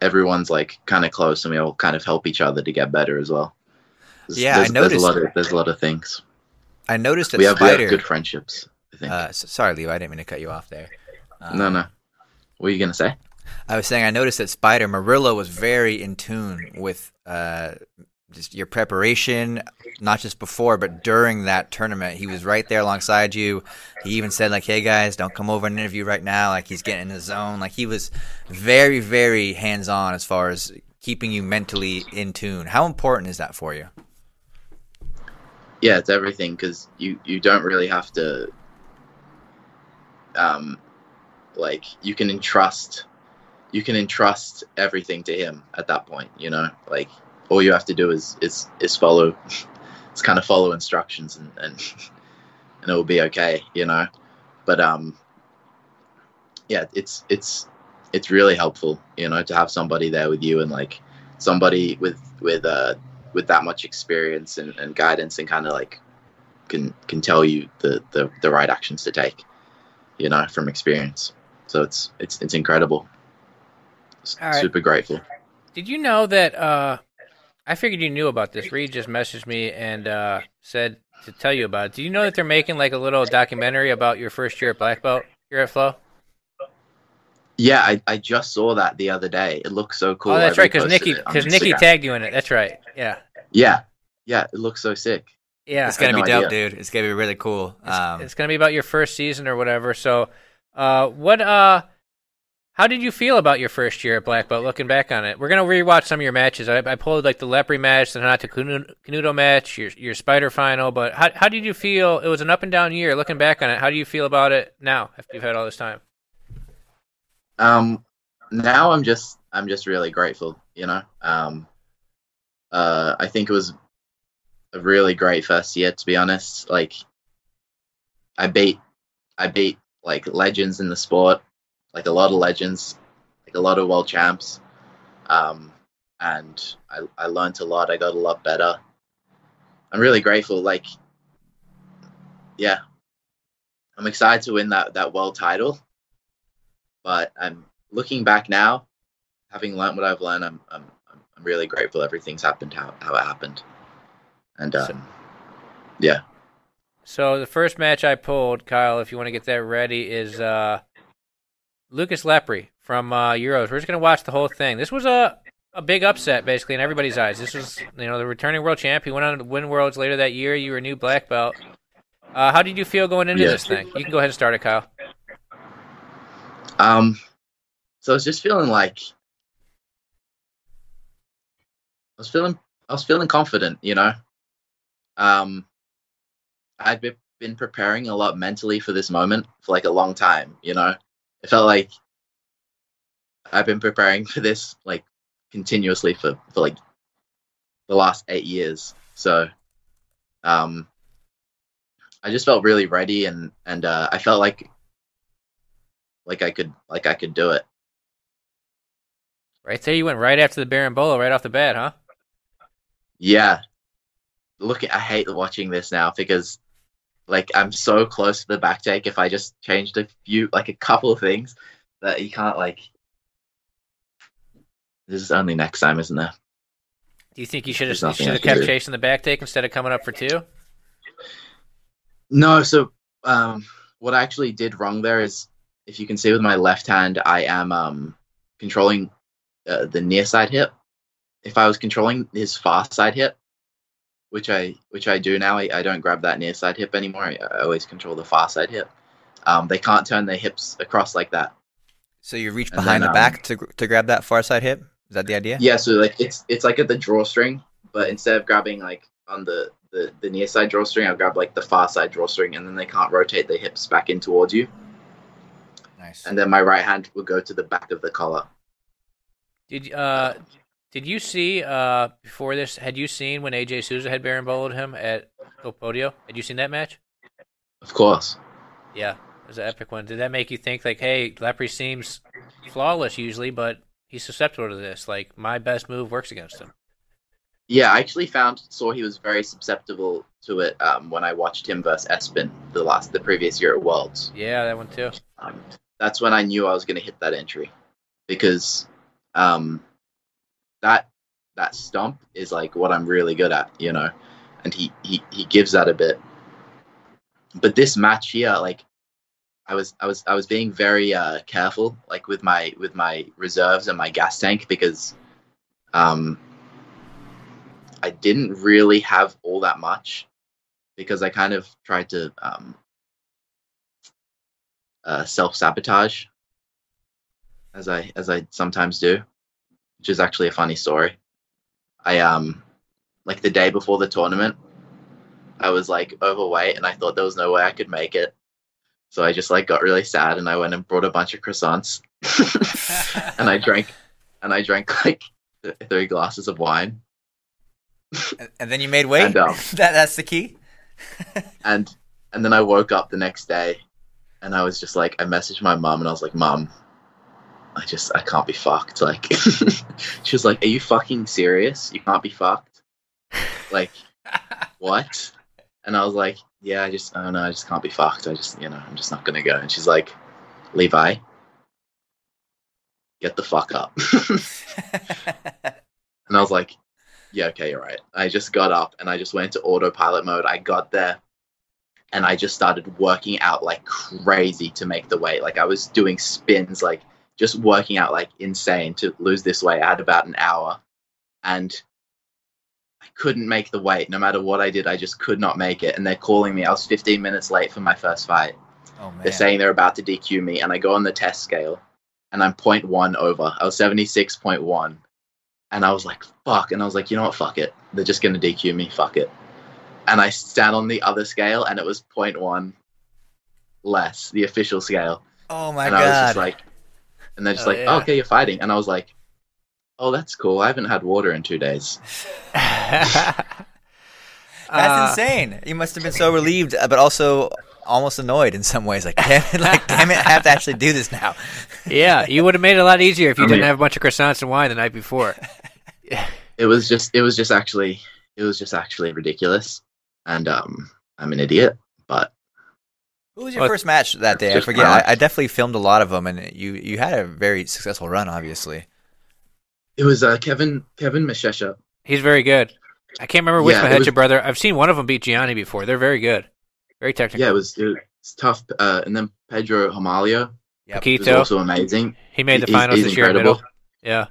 everyone's like kind of close and we all kind of help each other to get better as well. There's- Yeah, I there's, there's a lot noticed- of there's a lot of things. I noticed that we have, we Spider. have good friendships. I think. uh, s- sorry, Leo, I didn't mean to cut you off there. Um, no, no. What are you gonna say? I was saying I noticed that Spider Murilo was very in tune with uh, just your preparation, not just before but during that tournament. He was right there alongside you. He even said like, "Hey guys, don't come over and interview right now." Like he's getting in the zone. Like he was very, very hands on as far as keeping you mentally in tune. How important is that for you? yeah, it's everything because you you don't really have to. Um, like you can entrust, you can entrust everything to him at that point. You know, like all you have to do is is is follow, it's kind of follow instructions and and [LAUGHS] and it will be okay. You know, but um, yeah, it's it's it's really helpful. You know, to have somebody there with you and like somebody with with uh with that much experience and, and guidance and kind of like can can tell you the, the the right actions to take you know from experience so it's it's it's incredible S- All right. super grateful Did you know that? Uh, I figured you knew about this. Reed just messaged me and uh, said to tell you about it. Do you know that they're making like a little documentary about your first year at Black Belt here at Flo? yeah I, I just saw that the other day it looks so cool oh, that's I right, because reposted Nikki because Nikki tagged you in it. That's right. Yeah, yeah yeah it looks so sick yeah. It's gonna no be dope, idea. dude. It's gonna be really cool. Um, it's gonna be about your first season or whatever. So, uh, what uh, how did you feel about your first year at Black Belt? Looking back on it, we're gonna rewatch some of your matches. I, I pulled like the Lepre match, the Renato Canuto match, your your Spider final. But how how did you feel? It was an up and down year. Looking back on it, how do you feel about it now after you've had all this time? um now i'm just i'm just really grateful you know um uh i think it was a really great first year to be honest like i beat i beat like legends in the sport like a lot of legends like a lot of world champs. Um and i i learned a lot. I got a lot better. I'm really grateful like yeah. I'm excited to win that that world title. But I'm looking back now, having learned what I've learned. I'm I'm I'm really grateful everything's happened how how it happened, and So- um, yeah, So the first match I pulled, Kyle, if you want to get that ready, is uh, Lucas Lepre from uh, Euros. We're just gonna watch the whole thing. This was a a big upset, basically, in everybody's eyes. This was, you know, the returning world champ. He went on to win worlds later that year. You were a new black belt. Uh, how did you feel going into Yeah. this thing? You can go ahead and start it, Kyle. Um, so I was just feeling like I was feeling I was feeling confident, you know. Um, I'd be, been preparing a lot mentally for this moment for like a long time, you know. It felt like I've been preparing for this like continuously for for like the last eight years. So, um, I just felt really ready and and uh, I felt like like I could like I could do it. Right there, you went right after the Berimbolo, right off the bat, huh? Yeah. Look, I hate watching this now because like I'm so close to the back take. If I just changed a few, like a couple of things, that you can't like. This is only next time, isn't there? Do you think you should have should have kept do. chasing the back take instead of coming up for two? No. So, um, what I actually did wrong there is, if you can see with my left hand, I am um controlling uh, the near side hip. If I was controlling his far side hip, which I which I do now, I, I don't grab that near side hip anymore. I, I always control the far side hip. Um, they can't turn their hips across like that. so you reach And behind then, the um, back to to grab that far side hip. Is that the idea? Yeah, so like it's it's like at the drawstring, but instead of grabbing like on the the, the near side drawstring, I'll grab like the far side drawstring, and then they can't rotate their hips back in towards you. Nice. And then my right hand will go to the back of the collar. Did uh did you see uh before this? Had you seen when AJ Souza had Berimboloed him at the Podio? Had you seen that match? Of course. Yeah, it was an epic one. Did that make you think like, hey, Lepre seems flawless usually, but he's susceptible to this? Like my best move works against him. Yeah, I actually found saw he was very susceptible to it um, when I watched him versus Espen the last the previous year at Worlds. Yeah, that one too. Um, that's when I knew I was going to hit that entry because um, that that stump is like what I'm really good at, you know, and he he, he gives that a bit. but this match here, like I was I was I was being very uh, careful, like with my with my reserves and my gas tank because um, I didn't really have all that much because I kind of tried to um, uh, self sabotage as I as I sometimes do, which is actually a funny story. I um like the day before the tournament, I was like overweight and I thought there was no way I could make it. So I just like got really sad and I went and brought a bunch of croissants [LAUGHS] and I drank and I drank like th- three glasses of wine And, and then you made weight. And, um, [LAUGHS] that that's the key. [LAUGHS] and and then I woke up the next day and I was just like I messaged my mom and I was like mom I just I can't be fucked like [LAUGHS] she was like are you fucking serious? You can't be fucked? Like what? And I was like yeah I just I don't know I just can't be fucked I just you know I'm just not gonna go. And she's like Levi get the fuck up. [LAUGHS] And I was like yeah okay you're right. I just got up and I just went to autopilot mode. I got there and I just started working out like crazy to make the weight. Like I was doing spins, like just working out like insane to lose this weight. I had about an hour and I couldn't make the weight. No matter what I did, I just could not make it. And they're calling me. I was 15 minutes late for my first fight. oh man. They're saying they're about to DQ me, and I go on the test scale, and I'm 0.1 over. I was 76.1, and I was like, "Fuck!" And I was like, "You know what? Fuck it. They're just gonna DQ me. Fuck it." And I stand on the other scale, and it was 0.1 less, the official scale. oh my and god. And I was just like, and they're just Oh, like, yeah. "Okay, you're fighting," and I was like, "Oh, that's cool. I haven't had water in two days." [LAUGHS] [LAUGHS] That's Uh, insane. You must have been so relieved, uh, but also almost annoyed in some ways. Like, [LAUGHS] damn it, like, damn it, I have to actually do this now. yeah, you would have made it a lot easier if you I didn't mean- have a bunch of croissants and wine the night before. It was just, it was just actually, it was just actually ridiculous, and um, I'm an idiot, but Who was your Well, first match that day? I forget. I, I definitely filmed a lot of them, and you you had a very successful run, obviously. it was uh, Kevin Kevin Mashesha. He's very good. I can't remember which Yeah, one it had was- brother. I've seen one of them beat Gianni before. They're very good, very technical. Yeah, it was, it was tough. Uh, and then Pedro Hamalio Yep. was Paquito, also amazing. he made the He's- finals he's this year. in incredible. Middle. Yeah,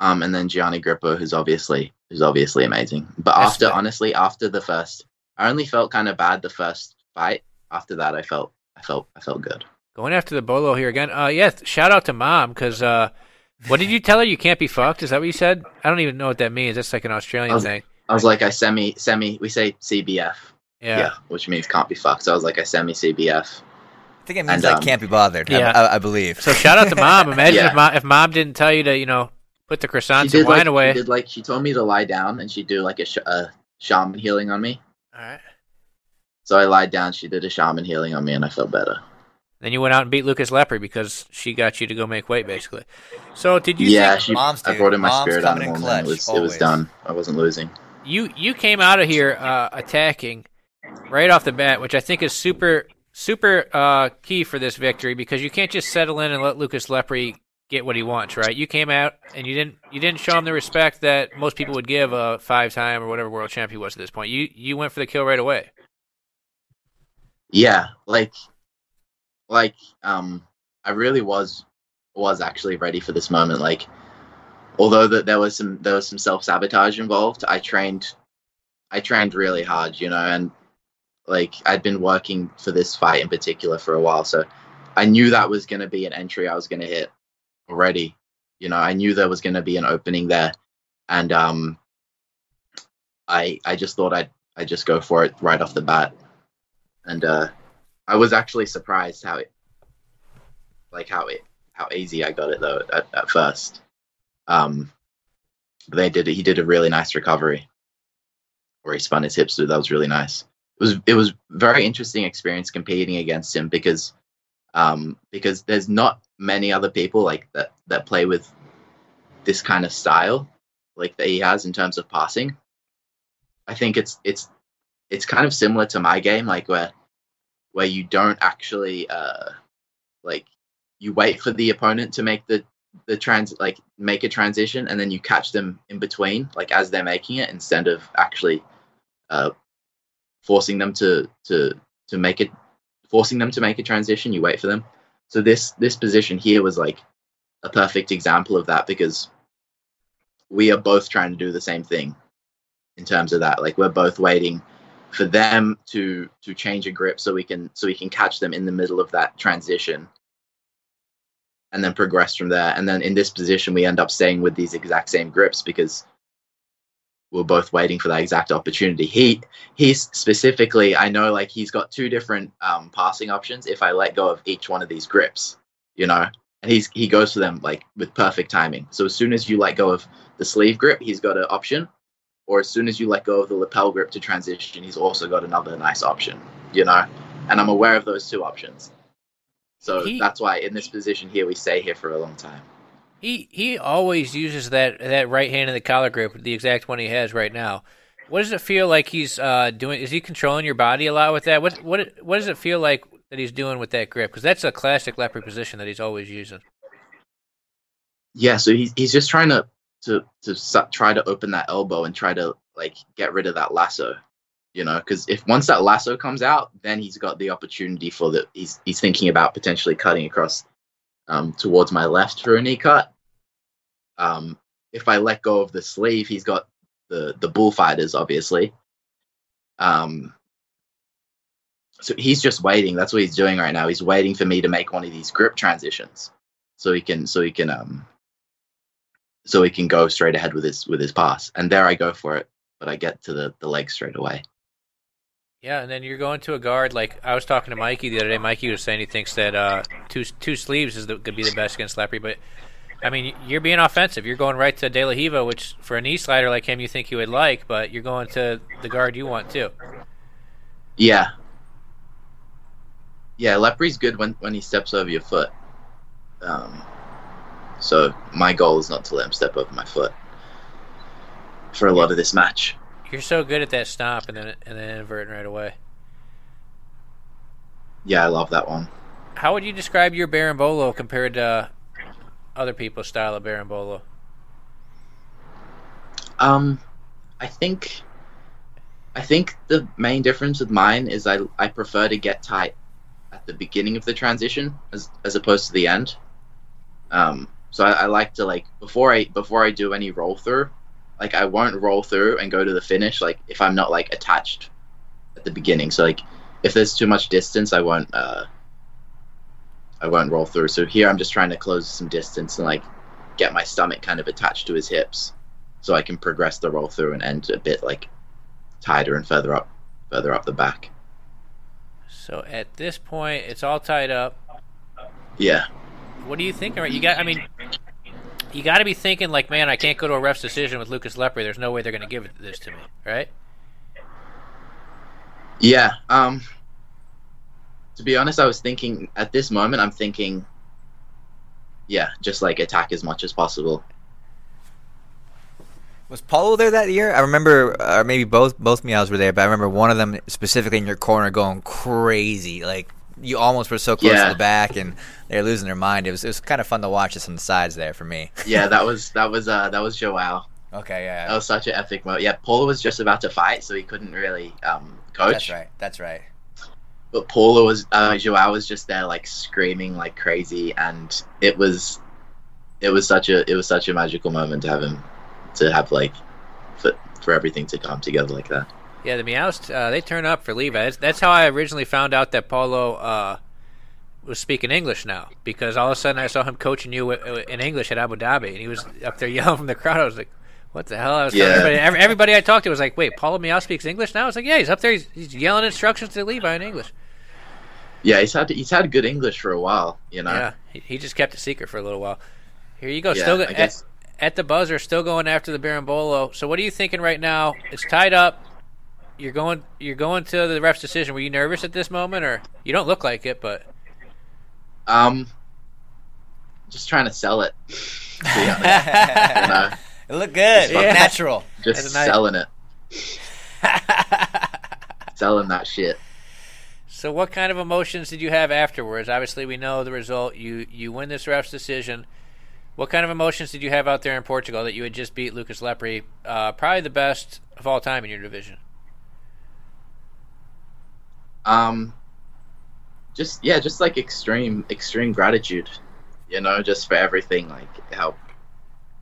Um, and then Gianni Grippo, who's obviously who's obviously amazing. But That's after, the- honestly, after the first, I only felt kind of bad the first fight. After that, I felt, I felt, I felt good. going after the bolo here again. Uh, yeah, shout out to mom because uh, what did you tell her? You can't be fucked. Is that what you said? I don't even know what that means. That's like an Australian I was- thing. I was like, I semi, semi. We say CBF, Yeah. yeah, which means can't be fucked. So I was like, I semi CBF. I think it means And, like um, can't be bothered. I- Yeah. I, I believe. So shout out to mom. [LAUGHS] Imagine Yeah. if mom if mom didn't tell you to you know put the She croissants and wine like, away. she did like, she told me to lie down, and she'd do like a, sh- a shaman healing on me. All right. So I lied down. She did a shaman healing on me, and I felt better. Then you went out and beat Lucas Lepre because she got you to go make weight, basically. So did you? yeah, think- she. Moms, I brought in my Moms spirit animal, and then it clutch, was it was done. I wasn't losing. you you came out of here uh, attacking right off the bat, which I think is super super uh, key for this victory because you can't just settle in and let Lucas Lepre get what he wants, right? You came out and you didn't you didn't show him the respect that most people would give a five time or whatever world champ he was at this point. You you went for the kill right away. Yeah like like um i really was was actually ready for this moment like although that there was some there was some self-sabotage involved i trained i trained really hard you know and like i'd been working for this fight in particular for a while so i knew that was going to be an entry i was going to hit already. You know i knew there was going to be an opening there and um i i just thought i'd i just go for it right off the bat and uh I was actually surprised how it, like how it, how easy I got it though at, at first. Um, they did. He did a really nice recovery, where he spun his hips. Through that was really nice. It was it was very interesting experience competing against him because, um, because there's not many other people like that that play with this kind of style like that he has in terms of passing. I think it's it's it's kind of similar to my game, like where where you don't actually uh like you wait for the opponent to make the the trans like make a transition and then you catch them in between like as they're making it instead of actually uh forcing them to to to make it, forcing them to make a transition. You wait for them. So this this position here was like a perfect example of that because we are both trying to do the same thing in terms of that. Like we're both waiting for them to to change a grip so we can so we can catch them in the middle of that transition and then progress from there. And then in this position we end up staying with these exact same grips because we're both waiting for that exact opportunity. He he's specifically I know like he's got two different um, passing options if I let go of each one of these grips, you know. And he's he goes for them like with perfect timing. So as soon as you let go of the sleeve grip, he's got an option or as soon as you let go of the lapel grip to transition, he's also got another nice option, you know? And I'm aware of those two options. So He- that's why in this position here, we stay here for a long time. He he always uses that that right hand in the collar grip, the exact one he has right now. What does it feel like he's uh, doing? Is he controlling your body a lot with that? What what what does it feel like that he's doing with that grip? Because that's a classic leopard position that he's always using. Yeah, so he's, he's just trying to, to, to try to open that elbow and try to like get rid of that lasso, you know? Because if once that lasso comes out, then he's got the opportunity for the, he's, he's thinking about potentially cutting across um, towards my left for a knee cut. Um, if I let go of the sleeve, he's got the the bullfighters, obviously. Um, so he's just waiting. That's what he's doing right now. He's waiting for me to make one of these grip transitions, so he can so he can um so he can go straight ahead with his with his pass. And there I go for it, but I get to the the leg straight away. Yeah, and then you're going to a guard like I was talking to Mikey the other day. Mikey was saying he thinks that uh, two two sleeves is the, could be the best against Lepre, but I mean you're being offensive. You're going right to De La Riva, which for a knee slider like him you think you would like, but you're going to the guard you want too. Yeah. Yeah, Lepre's good when, when he steps over your foot. Um, so my goal is not to let him step over my foot for a lot of this match. You're so good at that stop and then and then inverting right away. Yeah, I love that one. How would you describe your Berimbolo compared to other people's style of Berimbolo? Um, I think, I think the main difference with mine is I I prefer to get tight at the beginning of the transition as as opposed to the end. Um, so I, I like to like before I before I do any roll through, like I won't roll through and go to the finish like if I'm not like attached at the beginning. So like if there's too much distance, I won't uh I won't roll through. So here I'm just trying to close some distance and like get my stomach kind of attached to his hips so I can progress the roll through and end a bit like tighter and further up further up the back. So at this point, it's all tied up. Yeah. What are you thinking? Right, you got. I mean, you got to be thinking like, man, I can't go to a ref's decision with Lucas Lepre. There's no way they're going to give this to me, right? Yeah. Um to be honest, I was thinking at this moment I'm thinking yeah, just like attack as much as possible. Was Paulo there that year? I remember, or maybe both both Miyaos were there, but I remember one of them specifically in your corner going crazy. Like you almost were so close Yeah. to the back, and they're losing their mind. It was it was kind of fun to watch this on the sides there for me. [LAUGHS] Yeah, that was that was uh that was Joao. Okay, yeah, That was such an epic moment. Yeah, Paulo was just about to fight, so he couldn't really um coach. that's right. That's right. But Paulo was uh Joao was just there like screaming like crazy and it was it was such a it was such a magical moment to have him to have like for for everything to come together like that. Yeah, the Miyaos uh, they turn up for Levi. That's, that's how I originally found out that Paulo uh, was speaking English now because all of a sudden I saw him coaching you in English at Abu Dhabi, and he was up there yelling from the crowd. I was like, "What the hell?" I was Yeah. everybody, every- everybody I talked to was like, "Wait, Paulo Miyao speaks English now?" I was like, "Yeah, he's up there. He's, he's yelling instructions to Levi in English." Yeah, he's had he's had good English for a while, you know. Yeah, he, he just kept it secret for a little while. Here you go, Yeah, still go, I guess- at, at the buzzer, still going after the Berimbolo. So what are you thinking right now? It's tied up. You're going. You're going to the ref's decision. Were you nervous at this moment, or you don't look like it? But Um, just trying to sell it. To be honest, [LAUGHS] It looked good. Yeah. Natural. just nice- selling it, [LAUGHS] selling that shit. so, what kind of emotions did you have afterwards? Obviously, we know the result. You you win this ref's decision. What kind of emotions did you have out there in Portugal that you had just beat Lucas Lepre, uh, probably the best of all time in your division? Um, just yeah, just like extreme extreme gratitude, you know, just for everything, like how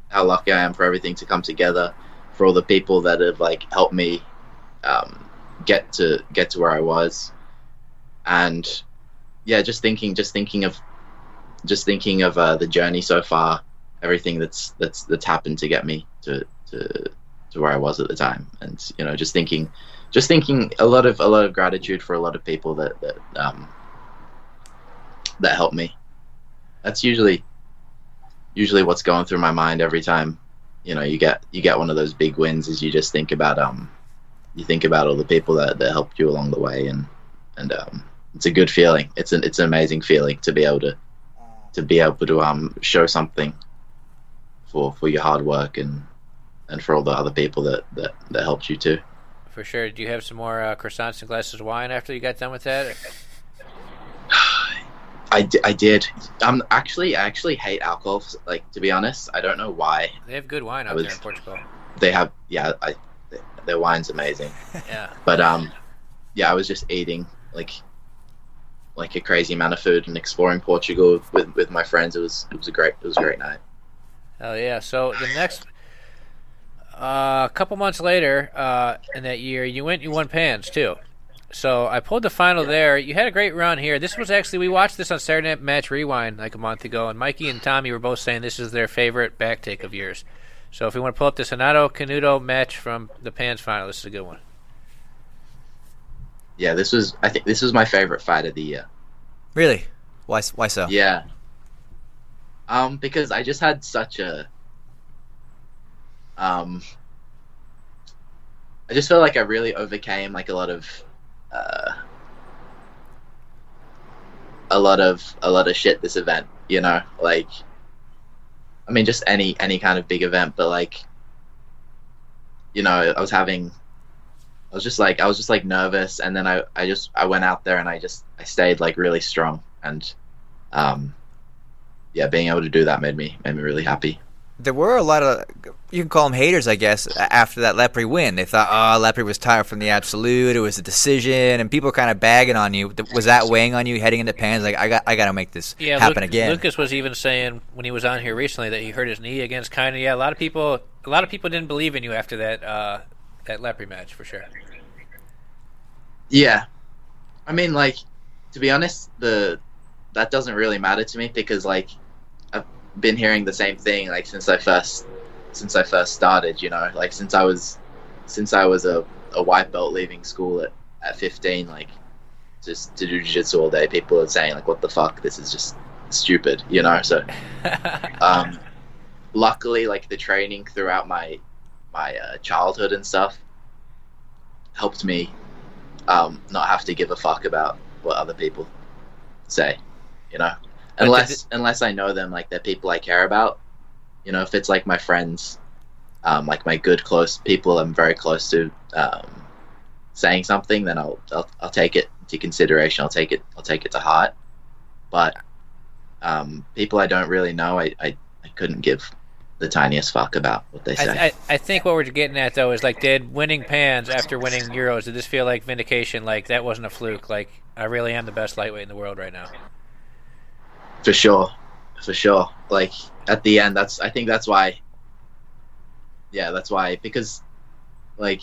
how lucky I am for everything to come together, for all the people that have like helped me um, get to get to where I was, and yeah, just thinking just thinking of just thinking of uh, the journey so far, everything that's that's that's happened to get me to to to where I was at the time, and you know, just thinking just thinking a lot of a lot of gratitude for a lot of people that that um, that helped me. That's usually usually what's going through my mind every time. You know you get you get one of those big wins is you just think about um you think about all the people that, that helped you along the way and and um it's a good feeling. It's an it's an amazing feeling to be able to to be able to um show something for for your hard work and and for all the other people that that, that helped you too For sure. Do you have some more uh, croissants and glasses of wine after you got done with that? [SIGHS] I, di- I did um actually I actually hate alcohol like to be honest I don't know why They have good wine out was- there in Portugal. they have yeah I their wine's amazing [LAUGHS] Yeah. but um yeah i was just eating like like a crazy amount of food and exploring portugal with with my friends it was it was a great it was a great night Hell yeah! So the next, uh, a couple months later, uh, in that year, you went, you won Pans too. So I pulled the final there. You had a great run here. This was actually we watched this on Saturday Night Match Rewind like a month ago, and Mikey and Tommy were both saying this is their favorite back take of yours. So if we want to pull up the Renato Canuto match from the Pans final, this is a good one. yeah this was i think this was my favorite fight of the year Really? Why? Why so? yeah um because i just had such a um i just felt like i really overcame like a lot of uh a lot of a lot of shit this event you know? Like i mean just any any kind of big event but like you know i was having i was just like i was just like nervous and then i i just i went out there and i just i stayed like really strong and um yeah being able to do that made me made me really happy There were a lot of you can call them haters, I guess. After that Lepre win, they thought, "Oh, Lepre was tired from the absolute. It was a decision," and people kind of bagging on you. Was that weighing on you heading into pans? Like, I got, I got to make this Yeah, happen Luc- again. Lucas was even saying when he was on here recently that he hurt his knee against kind of yeah. A lot of people, a lot of people didn't believe in you after that uh, that Lepre match for sure. Yeah, I mean, like to be honest, the that doesn't really matter to me because like I've been hearing the same thing like since I first since I first started. You know, like since I was since I was a, a white belt leaving school at, at 15, like just to do jiu-jitsu all day. People are saying like, "What the fuck? This is just stupid," you know. So [LAUGHS] um, luckily, like the training throughout my my uh, childhood and stuff helped me um, not have to give a fuck about what other people say, you know. Unless did unless I know them, like they're people I care about. You know, if it's like my friends, um, like my good close people I'm very close to, um, saying something, then I'll, I'll I'll take it into consideration. I'll take it I'll take it to heart. But um, people I don't really know, I, I, I couldn't give the tiniest fuck about what they say. I, I, I think what we're getting at though is like, did winning pans after winning Euros, did this feel like vindication? Like that wasn't a fluke. Like I really am the best lightweight in the world right now. For sure. For sure. Like at the end that's i think that's why yeah that's why because like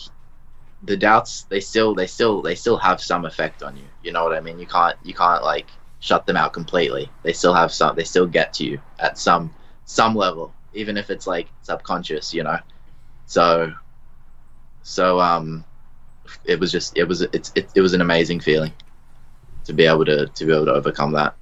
the doubts they still they still they still have some effect on you. You know what i mean? You can't you can't like shut them out completely. They still have some they still get to you at some some level even if it's like subconscious you know? So so um it was just it was it's it, it was an amazing feeling to be able to to be able to overcome that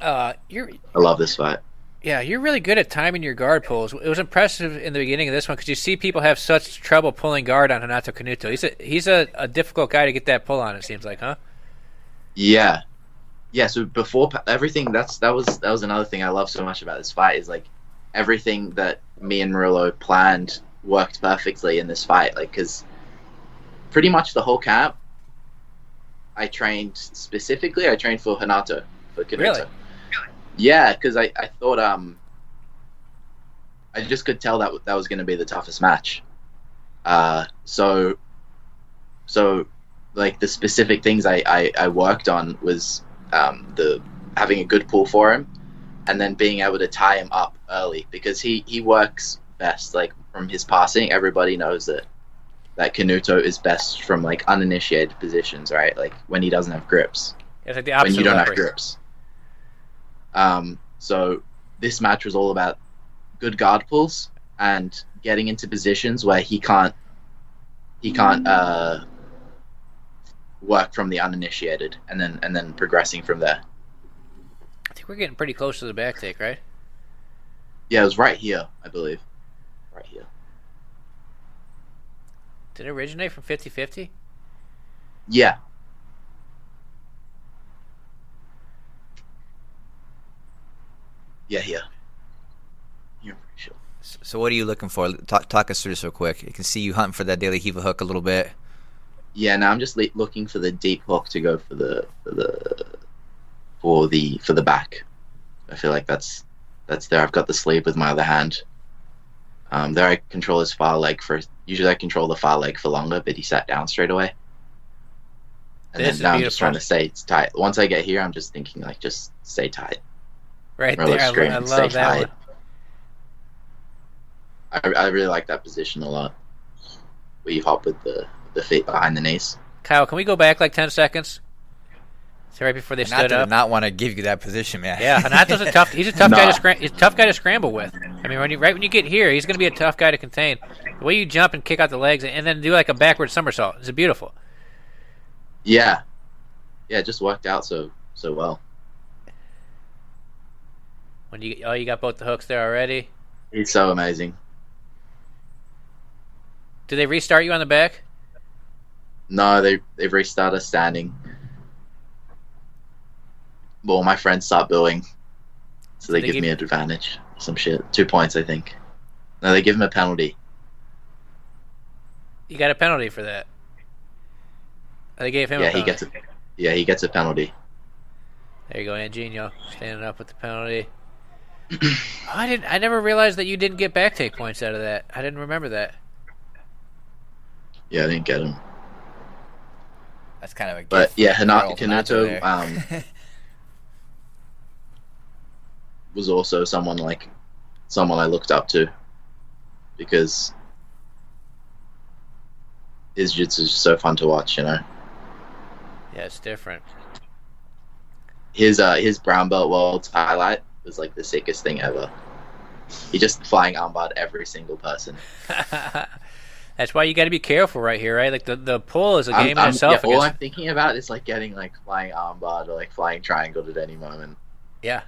Uh, you're i love this fight yeah, you're really good at timing your guard pulls. It was impressive in the beginning of this one because you see people have such trouble pulling guard on Renato Canuto. He's a he's a, a difficult guy to get that pull on. It seems like, huh? Yeah, yeah. So before everything, that's that was that was another thing I love so much about this fight is like everything that me and Murilo planned worked perfectly in this fight. Like, because pretty much the whole camp, I trained specifically. I trained for Renato for Canuto. Really? Yeah, because I, I thought um I just could tell that that was going to be the toughest match. Uh, so so like the specific things I, I, I worked on was um, the having a good pull for him, and then being able to tie him up early because he he works best like from his passing. Everybody knows that that Canuto is best from like uninitiated positions, right? Like when he doesn't have grips, It's like the when you don't have grips. Um, so this match was all about good guard pulls and getting into positions where he can't he can't uh, work from the uninitiated, and then and then progressing from there. I think we're getting pretty close to the back take, right? Yeah, it was right here, I believe. Right here. Did it originate from 50-50? Yeah. Yeah, yeah. You're sure. So what are you looking for? Talk, talk us through this real quick. You can see you hunting for that De La Riva hook a little bit. Yeah, now I'm just le- looking for the deep hook to go for the for the for the for the back. I feel like that's that's there. I've got the sleeve with my other hand. Um, there I control his far leg for. Usually I control the far leg for longer, but he sat down straight away. And This is then now I'm just trying to stay tight. Once I get here, I'm just thinking like just stay tight. Right Really there. I, scream I love that tight. one. I, I really like that position a lot. Where you hop with the the feet behind the knees. Kyle, can we go back like 10 seconds? So right before they Not stood to up. not want to give you that position, man. Yeah, Renato's a tough. He's a tough guy to scram. He's a tough guy to scramble with. I mean, when you right when you get here, he's going to be a tough guy to contain. The way you jump and kick out the legs and then do like a backward somersault is beautiful. Yeah, yeah, it just worked out so so well. When you oh, you got both the hooks there already. He's so amazing. Do they restart you on the back? No, they they've restarted standing. Well, my friends start booing, so they, They give, give- me an advantage. Some shit, two points, I think. No, they give him a penalty. You got a penalty for that. They gave him. yeah, a he gets a yeah he gets a penalty. There you go, Angelino, standing up with the penalty. I didn't. I never realized that you didn't get back take points out of that. I didn't remember that. Yeah, I didn't get him. That's kind of a But yeah, for Hana- Canuto um, [LAUGHS] was also someone like someone I looked up to because his jutsu is so fun to watch. You know, Yeah, it's different. his uh his brown belt world's highlight was like the sickest thing ever. He just flying armbarred every single person. [LAUGHS] That's why you got to be careful right here, right? Like the the pull is a game I'm- in itself. yeah, all I'm thinking about is like getting like flying armbarred or like flying triangled at any moment. yeah,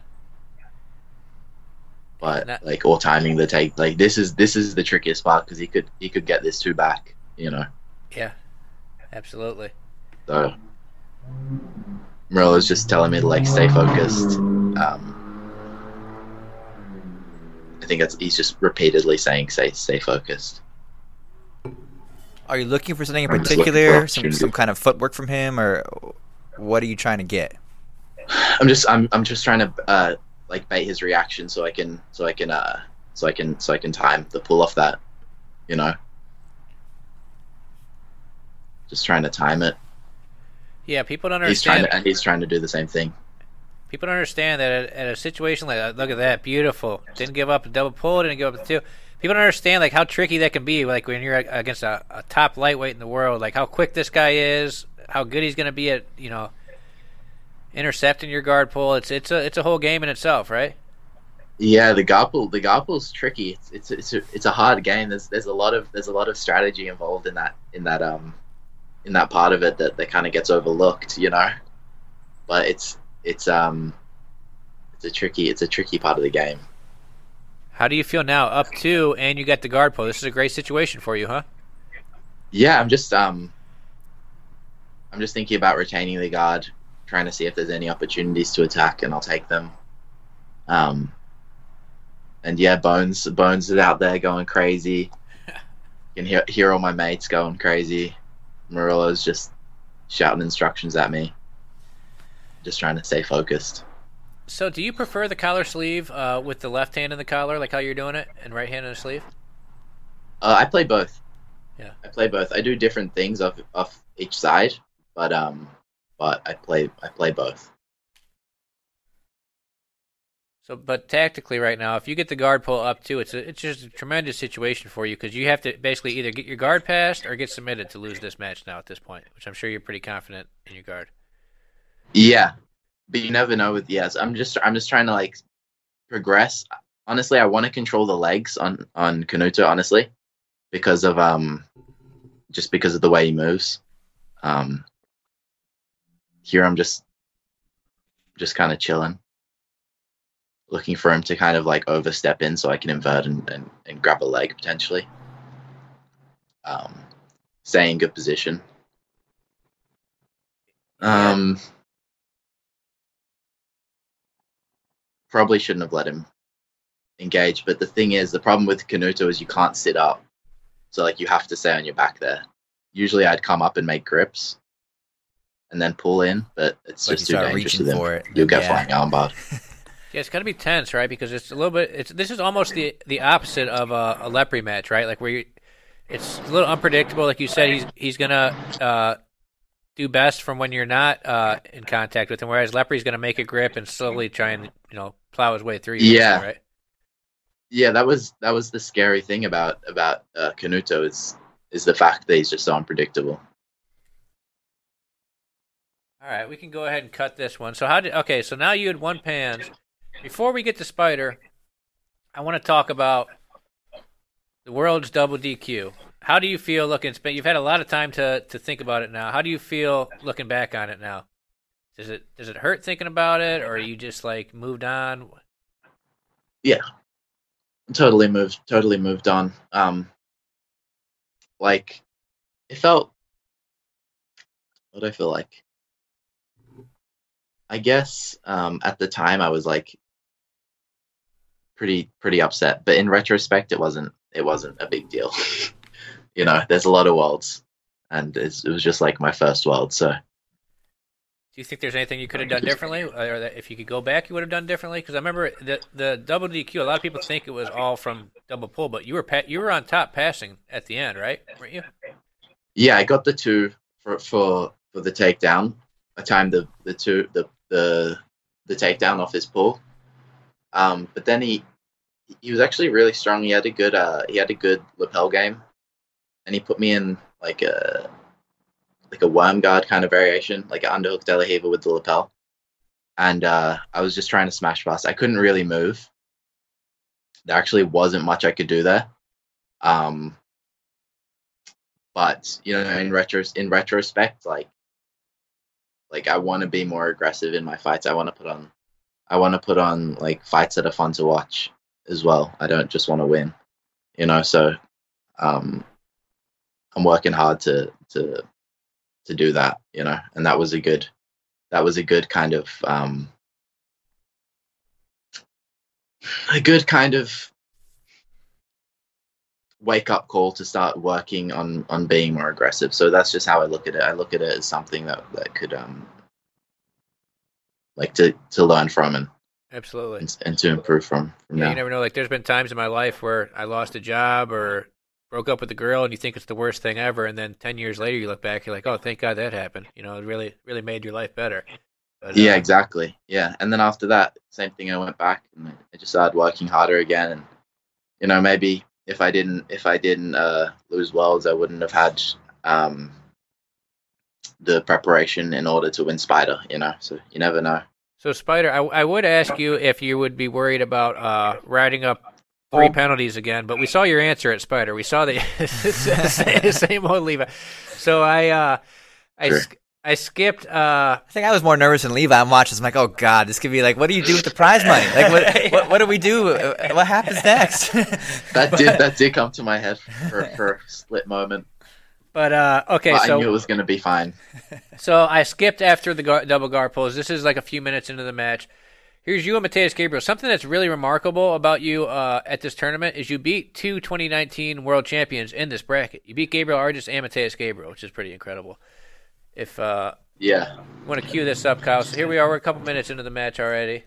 but That- like or timing the take like this is this is the trickiest part because he could he could get this two back you know yeah, absolutely. so Murilo's just telling me to like stay focused um I think that's he's just repeatedly saying stay stay focused Are you looking for something in I'm just looking for particular? Some some kind of footwork from him, or what are you trying to get? I'm just I'm I'm just trying to uh like bait his reaction so I can so I can uh so I can so I can time the pull off that you know just trying to time it Yeah, people don't he's trying understand. to and he's trying to do the same thing People don't understand that at, at a situation like that. Look at that, beautiful. Didn't give up a double pull. Didn't give up a two. People don't understand like how tricky that can be. Like when you're against a, a top lightweight in the world. Like how quick this guy is. How good he's going to be at you know intercepting your guard pull. It's it's a it's a whole game in itself, right? Yeah, the guard pull, the guard pull's tricky. It's it's it's a, it's a hard game. There's there's a lot of there's a lot of strategy involved in that in that um in that part of it that, that kind of gets overlooked, you know. But it's it's um it's a tricky it's a tricky part of the game. How do you feel now? Up two, and you got the guard pull. This is a great situation for you, huh? Yeah, I'm just um I'm just thinking about retaining the guard, trying to see if there's any opportunities to attack, and I'll take them. Um, and yeah, Bones Bones is out there going crazy. You [LAUGHS] can hear hear all my mates going crazy. Murilo's just shouting instructions at me. Just trying to stay focused. So, do you prefer the collar sleeve uh, with the left hand in the collar, like how you're doing it, and right hand in the sleeve? Uh, I play both. Yeah. I play both. I do different things off off each side, but um, but I play I play both. So, but tactically, right now, if you get the guard pull up too, it's a, it's just a tremendous situation for you because you have to basically either get your guard passed or get submitted to lose this match now at this point, which I'm sure you're pretty confident in your guard. Yeah, but you never know with yes. I'm just I'm just trying to like progress. Honestly, I want to control the legs on on Canuto. Honestly, because of um, just because of the way he moves. Um, here I'm just just kind of chilling, looking for him to kind of like overstep in so I can invert and and, and grab a leg potentially. Um, stay in good position. Um. Probably shouldn't have let him engage. But the thing is, the problem with Canuto is you can't sit up. So like you have to stay on your back there. Usually I'd come up and make grips and then pull in, but it's Like just you too start dangerous reaching with him. for it, You'll get yeah. flying armbarred. [LAUGHS] Yeah, it's got to be tense, right? Because it's a little bit. It's this is almost the the opposite of a, a Lepri match, right? Like where you, it's a little unpredictable. Like you said, he's he's gonna uh, do best from when you're not uh, in contact with him, whereas Lepri's gonna make a grip and slowly try and you know plow his way through. You, Yeah. right. yeah, that was that was the scary thing about about uh, Canuto is is the fact that he's just so unpredictable. All right, we can go ahead and cut this one. So how did? Okay, so now you had one pans. Before we get to Spider, I want to talk about the world's double DQ. How do you feel looking? You've had a lot of time to to think about it now. How do you feel looking back on it now? Does it does it hurt thinking about it, or are you just like moved on? Yeah, totally moved totally moved on. Um like it felt what i feel like? I guess um at the time i was like pretty pretty upset but in retrospect it wasn't it wasn't a big deal. [LAUGHS] You know there's a lot of worlds and it was just like my first world so Do you think there's anything you could have done differently, or that if you could go back, you would have done differently? Because I remember the the double DQ. A lot of people think it was all from double pull, but you were pa- you were on top passing at the end, right? Weren't you? Yeah, I got the two for for for the takedown. I timed the the two the the the takedown off his pull. Um, but then he he was actually really strong. He had a good uh he had a good lapel game, and he put me in like a like a worm guard kind of variation, like an underhook De La Riva with the lapel. And uh, I was just trying to smash fast. I couldn't really move. There actually wasn't much I could do there. Um, but you know in retro in retrospect like like i want to be more aggressive in my fights i want to put on i want to put on like fights that are fun to watch as well i don't just want to win you know so um i'm working hard to to to do that you know and that was a good that was a good kind of um a good kind of wake up call to start working on on being more aggressive. So that's just how I look at it. I look at it as something that that could um like to to learn from and Absolutely. and, and to improve from from Yeah, now. you never know. Like, there's been times in my life where I lost a job or broke up with a girl, and you think it's the worst thing ever, and then ten years later, you look back, you're like, oh, thank God that happened. You know, it really, really made your life better. But, yeah, uh, exactly. Yeah, and then after that, same thing. I went back and I just started working harder again. And you know, maybe if I didn't if I didn't uh, lose worlds, I wouldn't have had um, the preparation in order to win Spider. You know, so you never know. So, Spider, I, I would ask you if you would be worried about uh, riding up three Um, penalties again, but we saw your answer at Spider. We saw the [LAUGHS] same old Levi. So I, uh, I, Sure. I skipped. Uh, I think I was more nervous than Levi. I'm watching. I'm like, oh god, this could be like, what do you do with the prize money? Like, what [LAUGHS] what, what do we do? Uh, What happens next? [LAUGHS] That did that did come to my head for, for a split moment. but uh, okay, but I knew it was going to be fine. So I skipped after the guard, double guard pulls. This is like a few minutes into the match. Here's you and Mateus Gabriel. Something that's really remarkable about you uh, at this tournament is you beat two 2019 world champions in this bracket. You beat Gabriel Arges and Mateus Gabriel, which is pretty incredible. If uh, Yeah. you want to cue this up, Kyle. So here we are. We're a couple minutes into the match already.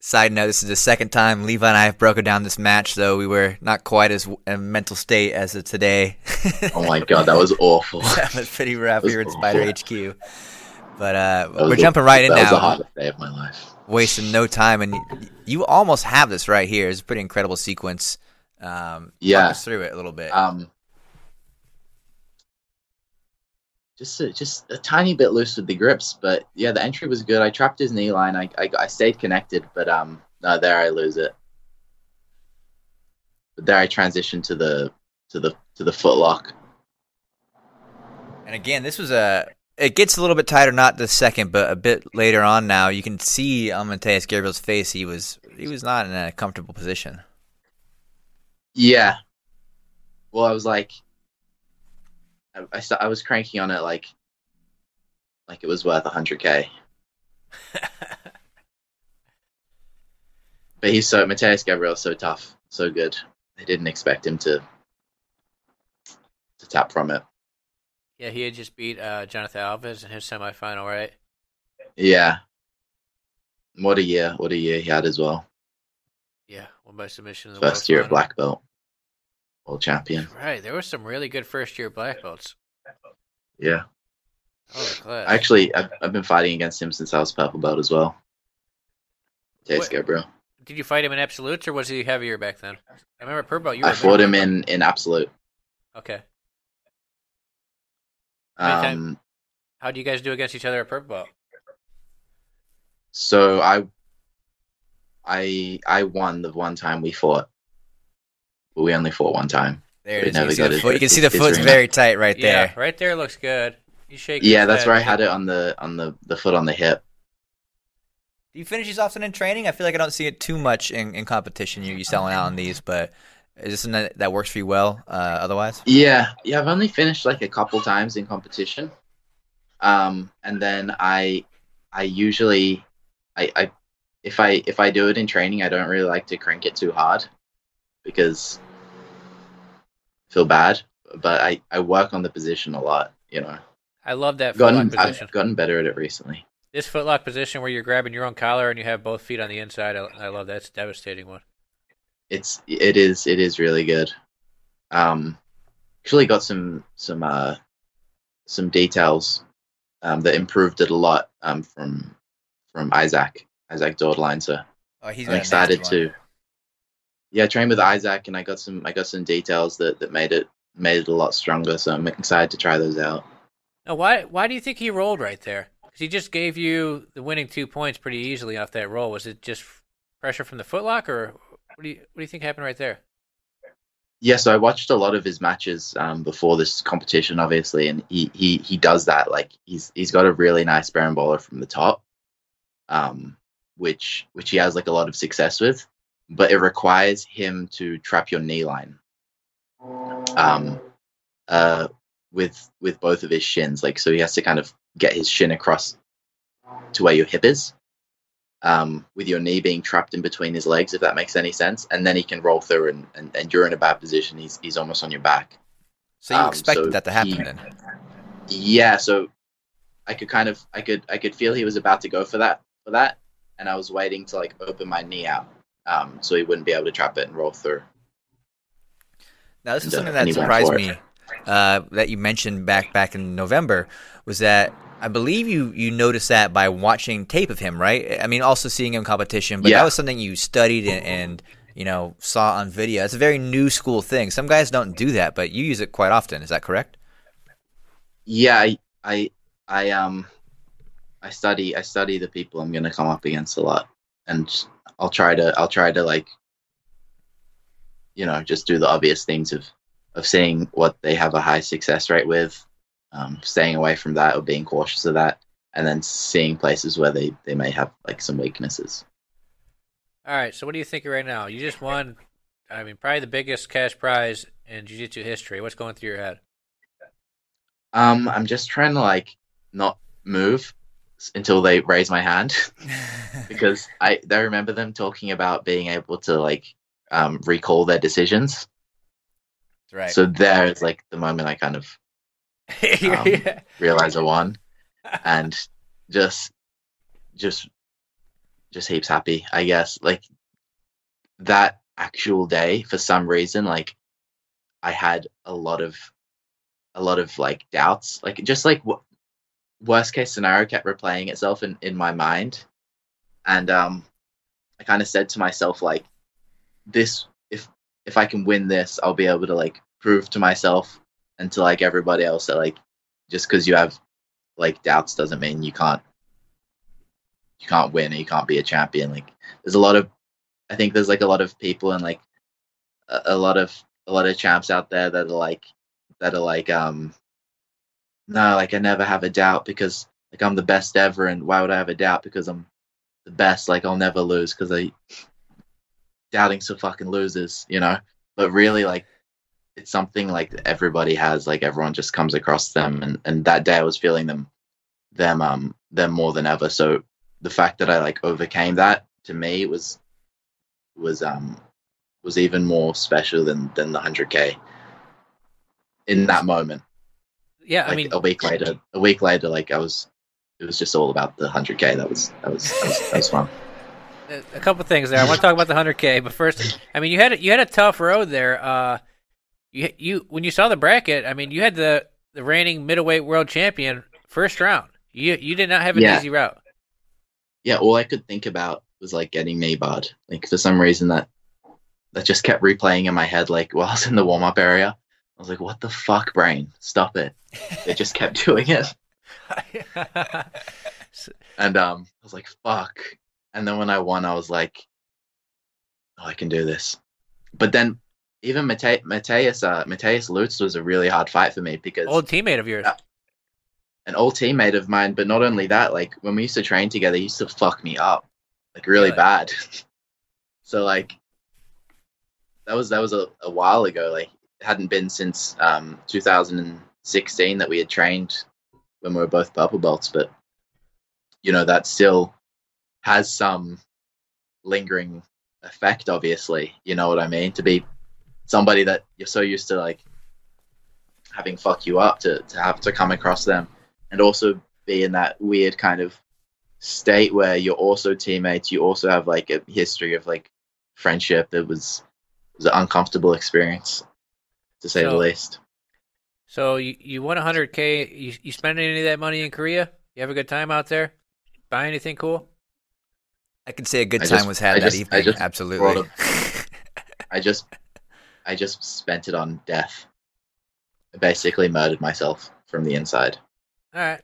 Side note: This is the second time Levi and I have broken down this match, though we were not quite as in a mental state as of today. [LAUGHS] Oh my god, that was awful. [LAUGHS] that was pretty rough That was here in Spider HQ, But uh, we're the- jumping right in that was the hottest day of my life. Wasting no time, and you, almost have this right here. It's a pretty incredible sequence. Um, Yeah. through it a little bit. Um, just a, just a tiny bit loose with the grips, but yeah, the entry was good. I trapped his knee line. I I, I stayed connected, but um, no, there I lose it. But there I transitioned to the to the to the foot lock. And again, this was a. It gets a little bit tighter, not the second, but a bit later on. Now you can see on Mateus Gabriel's face. He was he was not in a comfortable position. Yeah. Well, I was like, I I, sta- I was cranking on it like, like it was worth hundred k. [LAUGHS] But he's so Mateus Gabriel's so tough, so good. I didn't expect him to to tap from it. Yeah, he had just beat uh, Jonathan Alves in his semifinal, right? Yeah. What a year! What a year he had as well. Yeah, one by submission. in the First World year Final. black belt, world champion. Right, there were some really good first year black belts. Yeah. Oh. Actually, I've, I've been fighting against him since I was purple belt as well. Mateus What- Gabriel. Did you fight him in absolutes or was he heavier back then? I remember purple. belt, You were I fought him in in absolute. Okay. How Um, How do you guys do against each other at purple belt? so I, I, I won the one time we fought, but we only fought one time. There it is. You can see the foot. You can see the foot's very tight right Yeah, there. right there looks good. You shake. Yeah, that's where I had it on the on the the foot on the hip. Do you finish these often in training? I feel like I don't see it too much in, in competition. You you selling out on these, but is this something that, that works for you well? Uh, otherwise, Yeah, yeah. I've only finished like a couple times in competition, um, and then I, I usually, I, I, if I if I do it in training, I don't really like to crank it too hard, because I feel bad. But I I work on the position a lot. You know, I love that footlock gotten position. I've gotten better at it recently. This footlock position where you're grabbing your own collar and you have both feet on the inside. I, I love that. It's a devastating one. It's it is it is really good. Um, actually got some some uh some details um, that improved it a lot um, from from Isaac Isaac Doederlein. So oh, he's I'm excited to yeah train with Isaac, and I got some I got some details that that made it made it a lot stronger. So I'm excited to try those out. Now, why why do you think he rolled right there? Because he just gave you the winning two points pretty easily off that roll. Was it just pressure from the footlock, or what do you what do you think happened right there? Yeah, so I watched a lot of his matches um, before this competition, obviously, and he, he he does that. Like he's he's got a really nice bowler from the top, um, which which he has like a lot of success with, but it requires him to trap your knee line, um, uh, with with both of his shins. Like so, he has to kind of get his shin across to where your hip is, um, with your knee being trapped in between his legs, if that makes any sense. And then he can roll through, and, and, and you're in a bad position. He's he's almost on your back. So you um, expected so that to happen he- then? Yeah, so I could kind of I could I could feel he was about to go for that for that, and I was waiting to like open my knee out, um, so he wouldn't be able to trap it and roll through. Now, this is And, uh, something that and he went surprised me uh, that you mentioned back back in November was that I believe you you noticed that by watching tape of him, right? I mean, also seeing him competition, but Yeah. that was something you studied and, and you know saw on video. It's a very new school thing. Some guys don't do that, but you use it quite often. Is that correct? Yeah, I I, I um I study I study the people I'm gonna come up against a lot, and I'll try to I'll try to like you know just do the obvious things of of seeing what they have a high success rate with, um, staying away from that or being cautious of that, and then seeing places where they they may have like some weaknesses. All right, so what do you think right now? You just won. I mean, probably the biggest cash prize in jiu-jitsu history. What's going through your head? Um, I'm just trying to like not move until they raise my hand [LAUGHS] [LAUGHS] because I I remember them talking about being able to like um, recall their decisions. right. So there is like the moment I kind of [LAUGHS] Um, realize I won, and just just just heaps happy. I guess. Like that actual day for some reason like I had a lot of a lot of like doubts, like just like w- worst case scenario kept replaying itself in in my mind, and um, I kind of said to myself like, this if if I can win this, I'll be able to like prove to myself and to like everybody else that like just because you have like doubts doesn't mean you can't you can't win or you can't be a champion. Like there's a lot of I think there's like a lot of people and like a, a lot of a lot of champs out there that are like that are like um no like I never have a doubt because like I'm the best ever and why would I have a doubt because I'm the best like I'll never lose because I doubting so fucking losers you know but really like it's something like everybody has like everyone just comes across them and and that day I was feeling them them um them more than ever so the fact that I like overcame that to me was was um was even more special than than the 100k in that moment Yeah, like I mean, a week later a week later like I was it was just all about the 100k that was that was that was, that was fun [LAUGHS] a couple things there. I want to talk about the 100K, but first, I mean, you had you had a tough road there. Uh, you you when you saw the bracket, I mean, you had the the reigning middleweight world champion first round. You you did not have an Yeah. easy route. yeah all I could think about was like getting barred like for some reason that that just kept replaying in my head like while I was in the warm up area I was like what the fuck brain stop it it just kept [LAUGHS] doing it [LAUGHS] And um, I was like, "Fuck!" And then when I won, I was like, "Oh, I can do this." But then, even Mate- Mateus, uh, Mateus Lutz was a really hard fight for me because Old teammate of yours. Yeah. an old teammate of mine. But not only that, like when we used to train together, he used to fuck me up, like really Really? bad. [LAUGHS] so like, that was that was a, a while ago. Like, it hadn't been since um 2016 that we had trained when we were both purple belts, but you know that still has some lingering effect obviously you know what i mean to be somebody that you're so used to like having fuck you up to, to have to come across them and also be in that weird kind of state where you're also teammates you also have like a history of like friendship that was was an uncomfortable experience to say the least So you you won 100K. You you spend any of that money in Korea? You have a good time out there? Buy anything cool? I could say a good I time just- was had I that just- I evening. just Absolutely. I just [LAUGHS] I just spent it on death. I basically murdered myself from the inside. All right.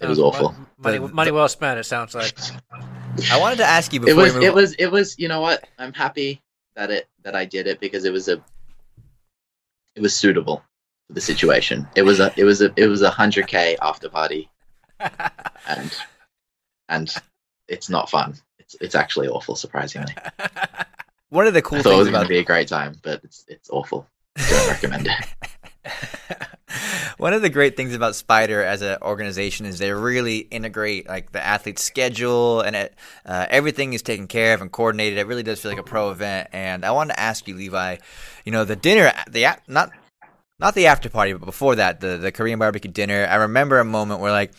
It was awful. Money The- money well spent. It sounds like. I wanted to ask you Before It was we move it was it was you know what? I'm happy that it that I did it because it was a it was suitable for the situation. It was a it was a it was a hundred K after party [LAUGHS] and and it's not fun. It's it's actually awful, surprisingly. [LAUGHS] one of the cool I thought it things was about gonna be a great time, but it's it's awful. Don't recommend it. [LAUGHS] One of the great things about Spider as an organization is they really integrate like the athlete's schedule and it, uh, everything is taken care of and coordinated. It really does feel like a pro event. And I wanted to ask you, Levi, you know, the dinner, the not not the after party, but before that, the the Korean barbecue dinner. I remember a moment where like.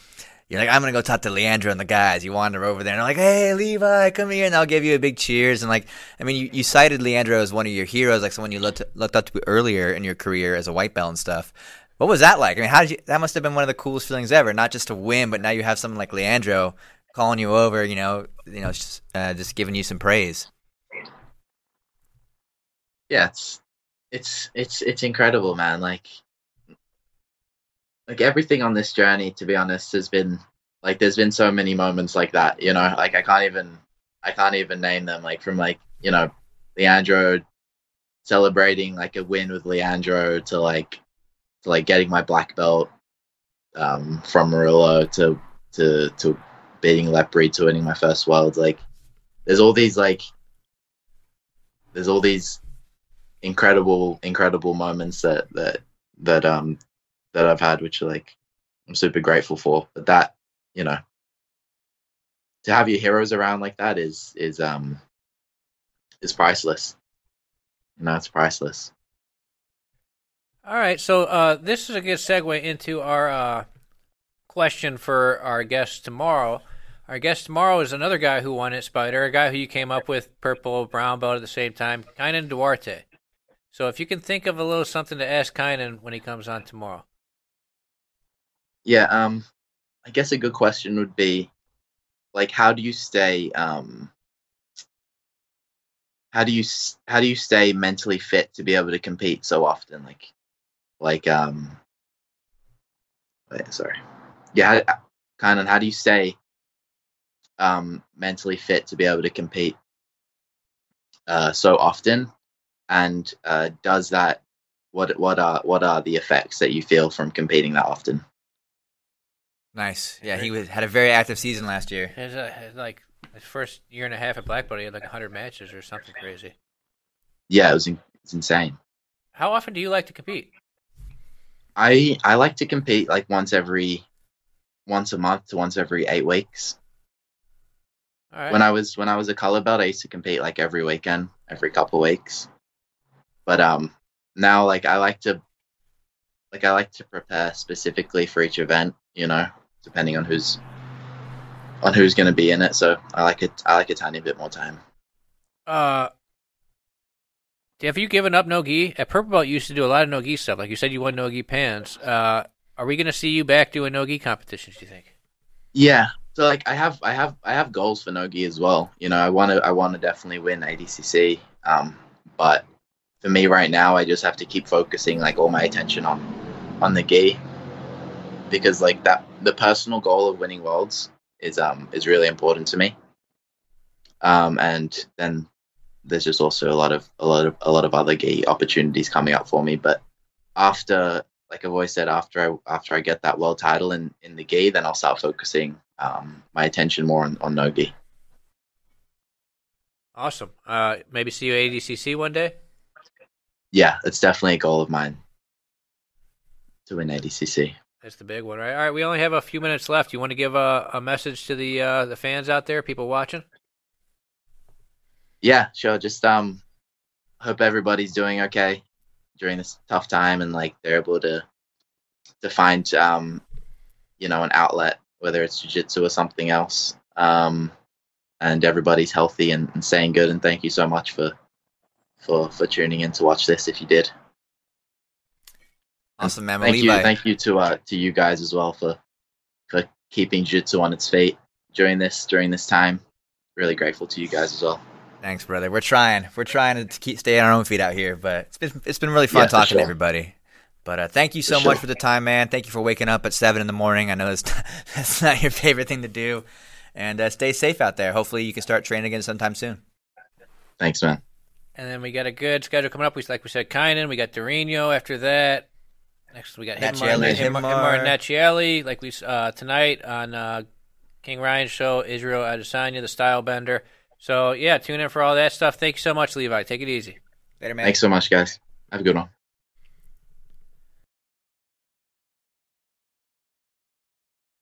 You're like, I'm gonna go talk to Leandro and the guys. You wander over there and they're like, Hey, Levi, come here, and I'll give you a big cheers. And like, I mean, you, you cited Leandro as one of your heroes, like someone you looked looked up to earlier in your career as a white belt and stuff. What was that like? I mean, how did you? That must have been one of the coolest feelings ever. Not just to win, but now you have someone like Leandro calling you over. You know, you know, just, uh, just giving you some praise. yeah it's it's it's it's incredible man like like everything on this journey to be honest has been like there's been so many moments like that you know? Like i can't even i can't even name them. Like from like you know leandro celebrating like a win with leandro to like to like getting my black belt um from Murilo to to to beating Lepri to winning my first world like there's all these like there's all these incredible incredible moments that that that um that I've had which are like I'm super grateful for but that you know to have your heroes around like that is is um is priceless you know it's priceless All right, so uh, this is a good segue into our uh, question for our guest tomorrow. Our guest tomorrow is another guy who won it, Spider, a guy who you came up with purple, brown belt at the same time, Kynan Duarte. So if you can think of a little something to ask Kynan when he comes on tomorrow. Yeah, um, I guess a good question would be, like, how do you stay, um, how do you how do you stay mentally fit to be able to compete so often? Like, like, um, wait, sorry, yeah, kind of. How do you stay, um, mentally fit to be able to compete, uh, so often, and uh, does that? What what are what are the effects that you feel from competing that often? Nice. Yeah, he was, had a very active season last year. His, uh, his, like his first year and a half at Black Belt, he had like 100 matches or something crazy. Yeah, it was in, it's insane. How often do you like to compete? I I like to compete like once every once a month to once every eight weeks. All right. When I was when I was a color belt, I used to compete like every weekend, every couple weeks. But um now like I like to like I like to prepare specifically for each event, you know, depending on who's on who's going to be in it. So I like it. I like a tiny bit more time. Uh, have you given up no gi? At Purple Belt, you used to do a lot of no gi stuff. Like you said, you won no gi pans. Uh, are we going to see you back doing no gi competitions? Do you think? Yeah. So like I have I have I have goals for Nogi as well. You know, I want to I want to definitely win ADCC. Um, but for me right now, I just have to keep focusing like all my attention on on the gi because like that the personal goal of winning worlds is um is really important to me. Um, and then there's just also a lot of a lot of a lot of other gi opportunities coming up for me. But after like I've always said, after I after I get that world title in in the gi, then I'll start focusing um, my attention more on, on Nogi. Awesome. Uh, maybe see you at ADCC one day. Yeah, it's definitely a goal of mine to win ADCC. That's the big one, right? All right, we only have a few minutes left. You want to give a, a message to the uh, the fans out there, people watching? Yeah, sure. Just um, hope everybody's doing okay during this tough time, and like they're able to to find um, you know, an outlet, whether it's jiu-jitsu or something else. Um, and everybody's healthy and, and staying good. And thank you so much for for for tuning in to watch this. If you did. Awesome, man. Thank you, thank you to uh to you guys as well for for keeping jiu-jitsu on its feet during this during this time. Really grateful to you guys as well. Thanks, brother. We're trying. We're trying to keep stay on our own feet out here, but it's been it's been really fun Yeah, for talking to everybody. But uh, thank you For so sure. much for the time, man. Thank you for waking up at seven in the morning. I know that's [LAUGHS] that's not your favorite thing to do, and uh, stay safe out there. Hopefully, you can start training again sometime soon. Thanks, man. And then we got a good schedule coming up. We like we said, Kynan. We got Dorino after that. Next we got Nachieli, Himar, Himar, Himar. Himar Like we uh, tonight on uh, King Ryan's show, Israel Adesanya, the Style Bender. So yeah, tune in for all that stuff. Thank you so much, Levi. Take it easy. Later, man. Thanks so much, guys. Have a good one.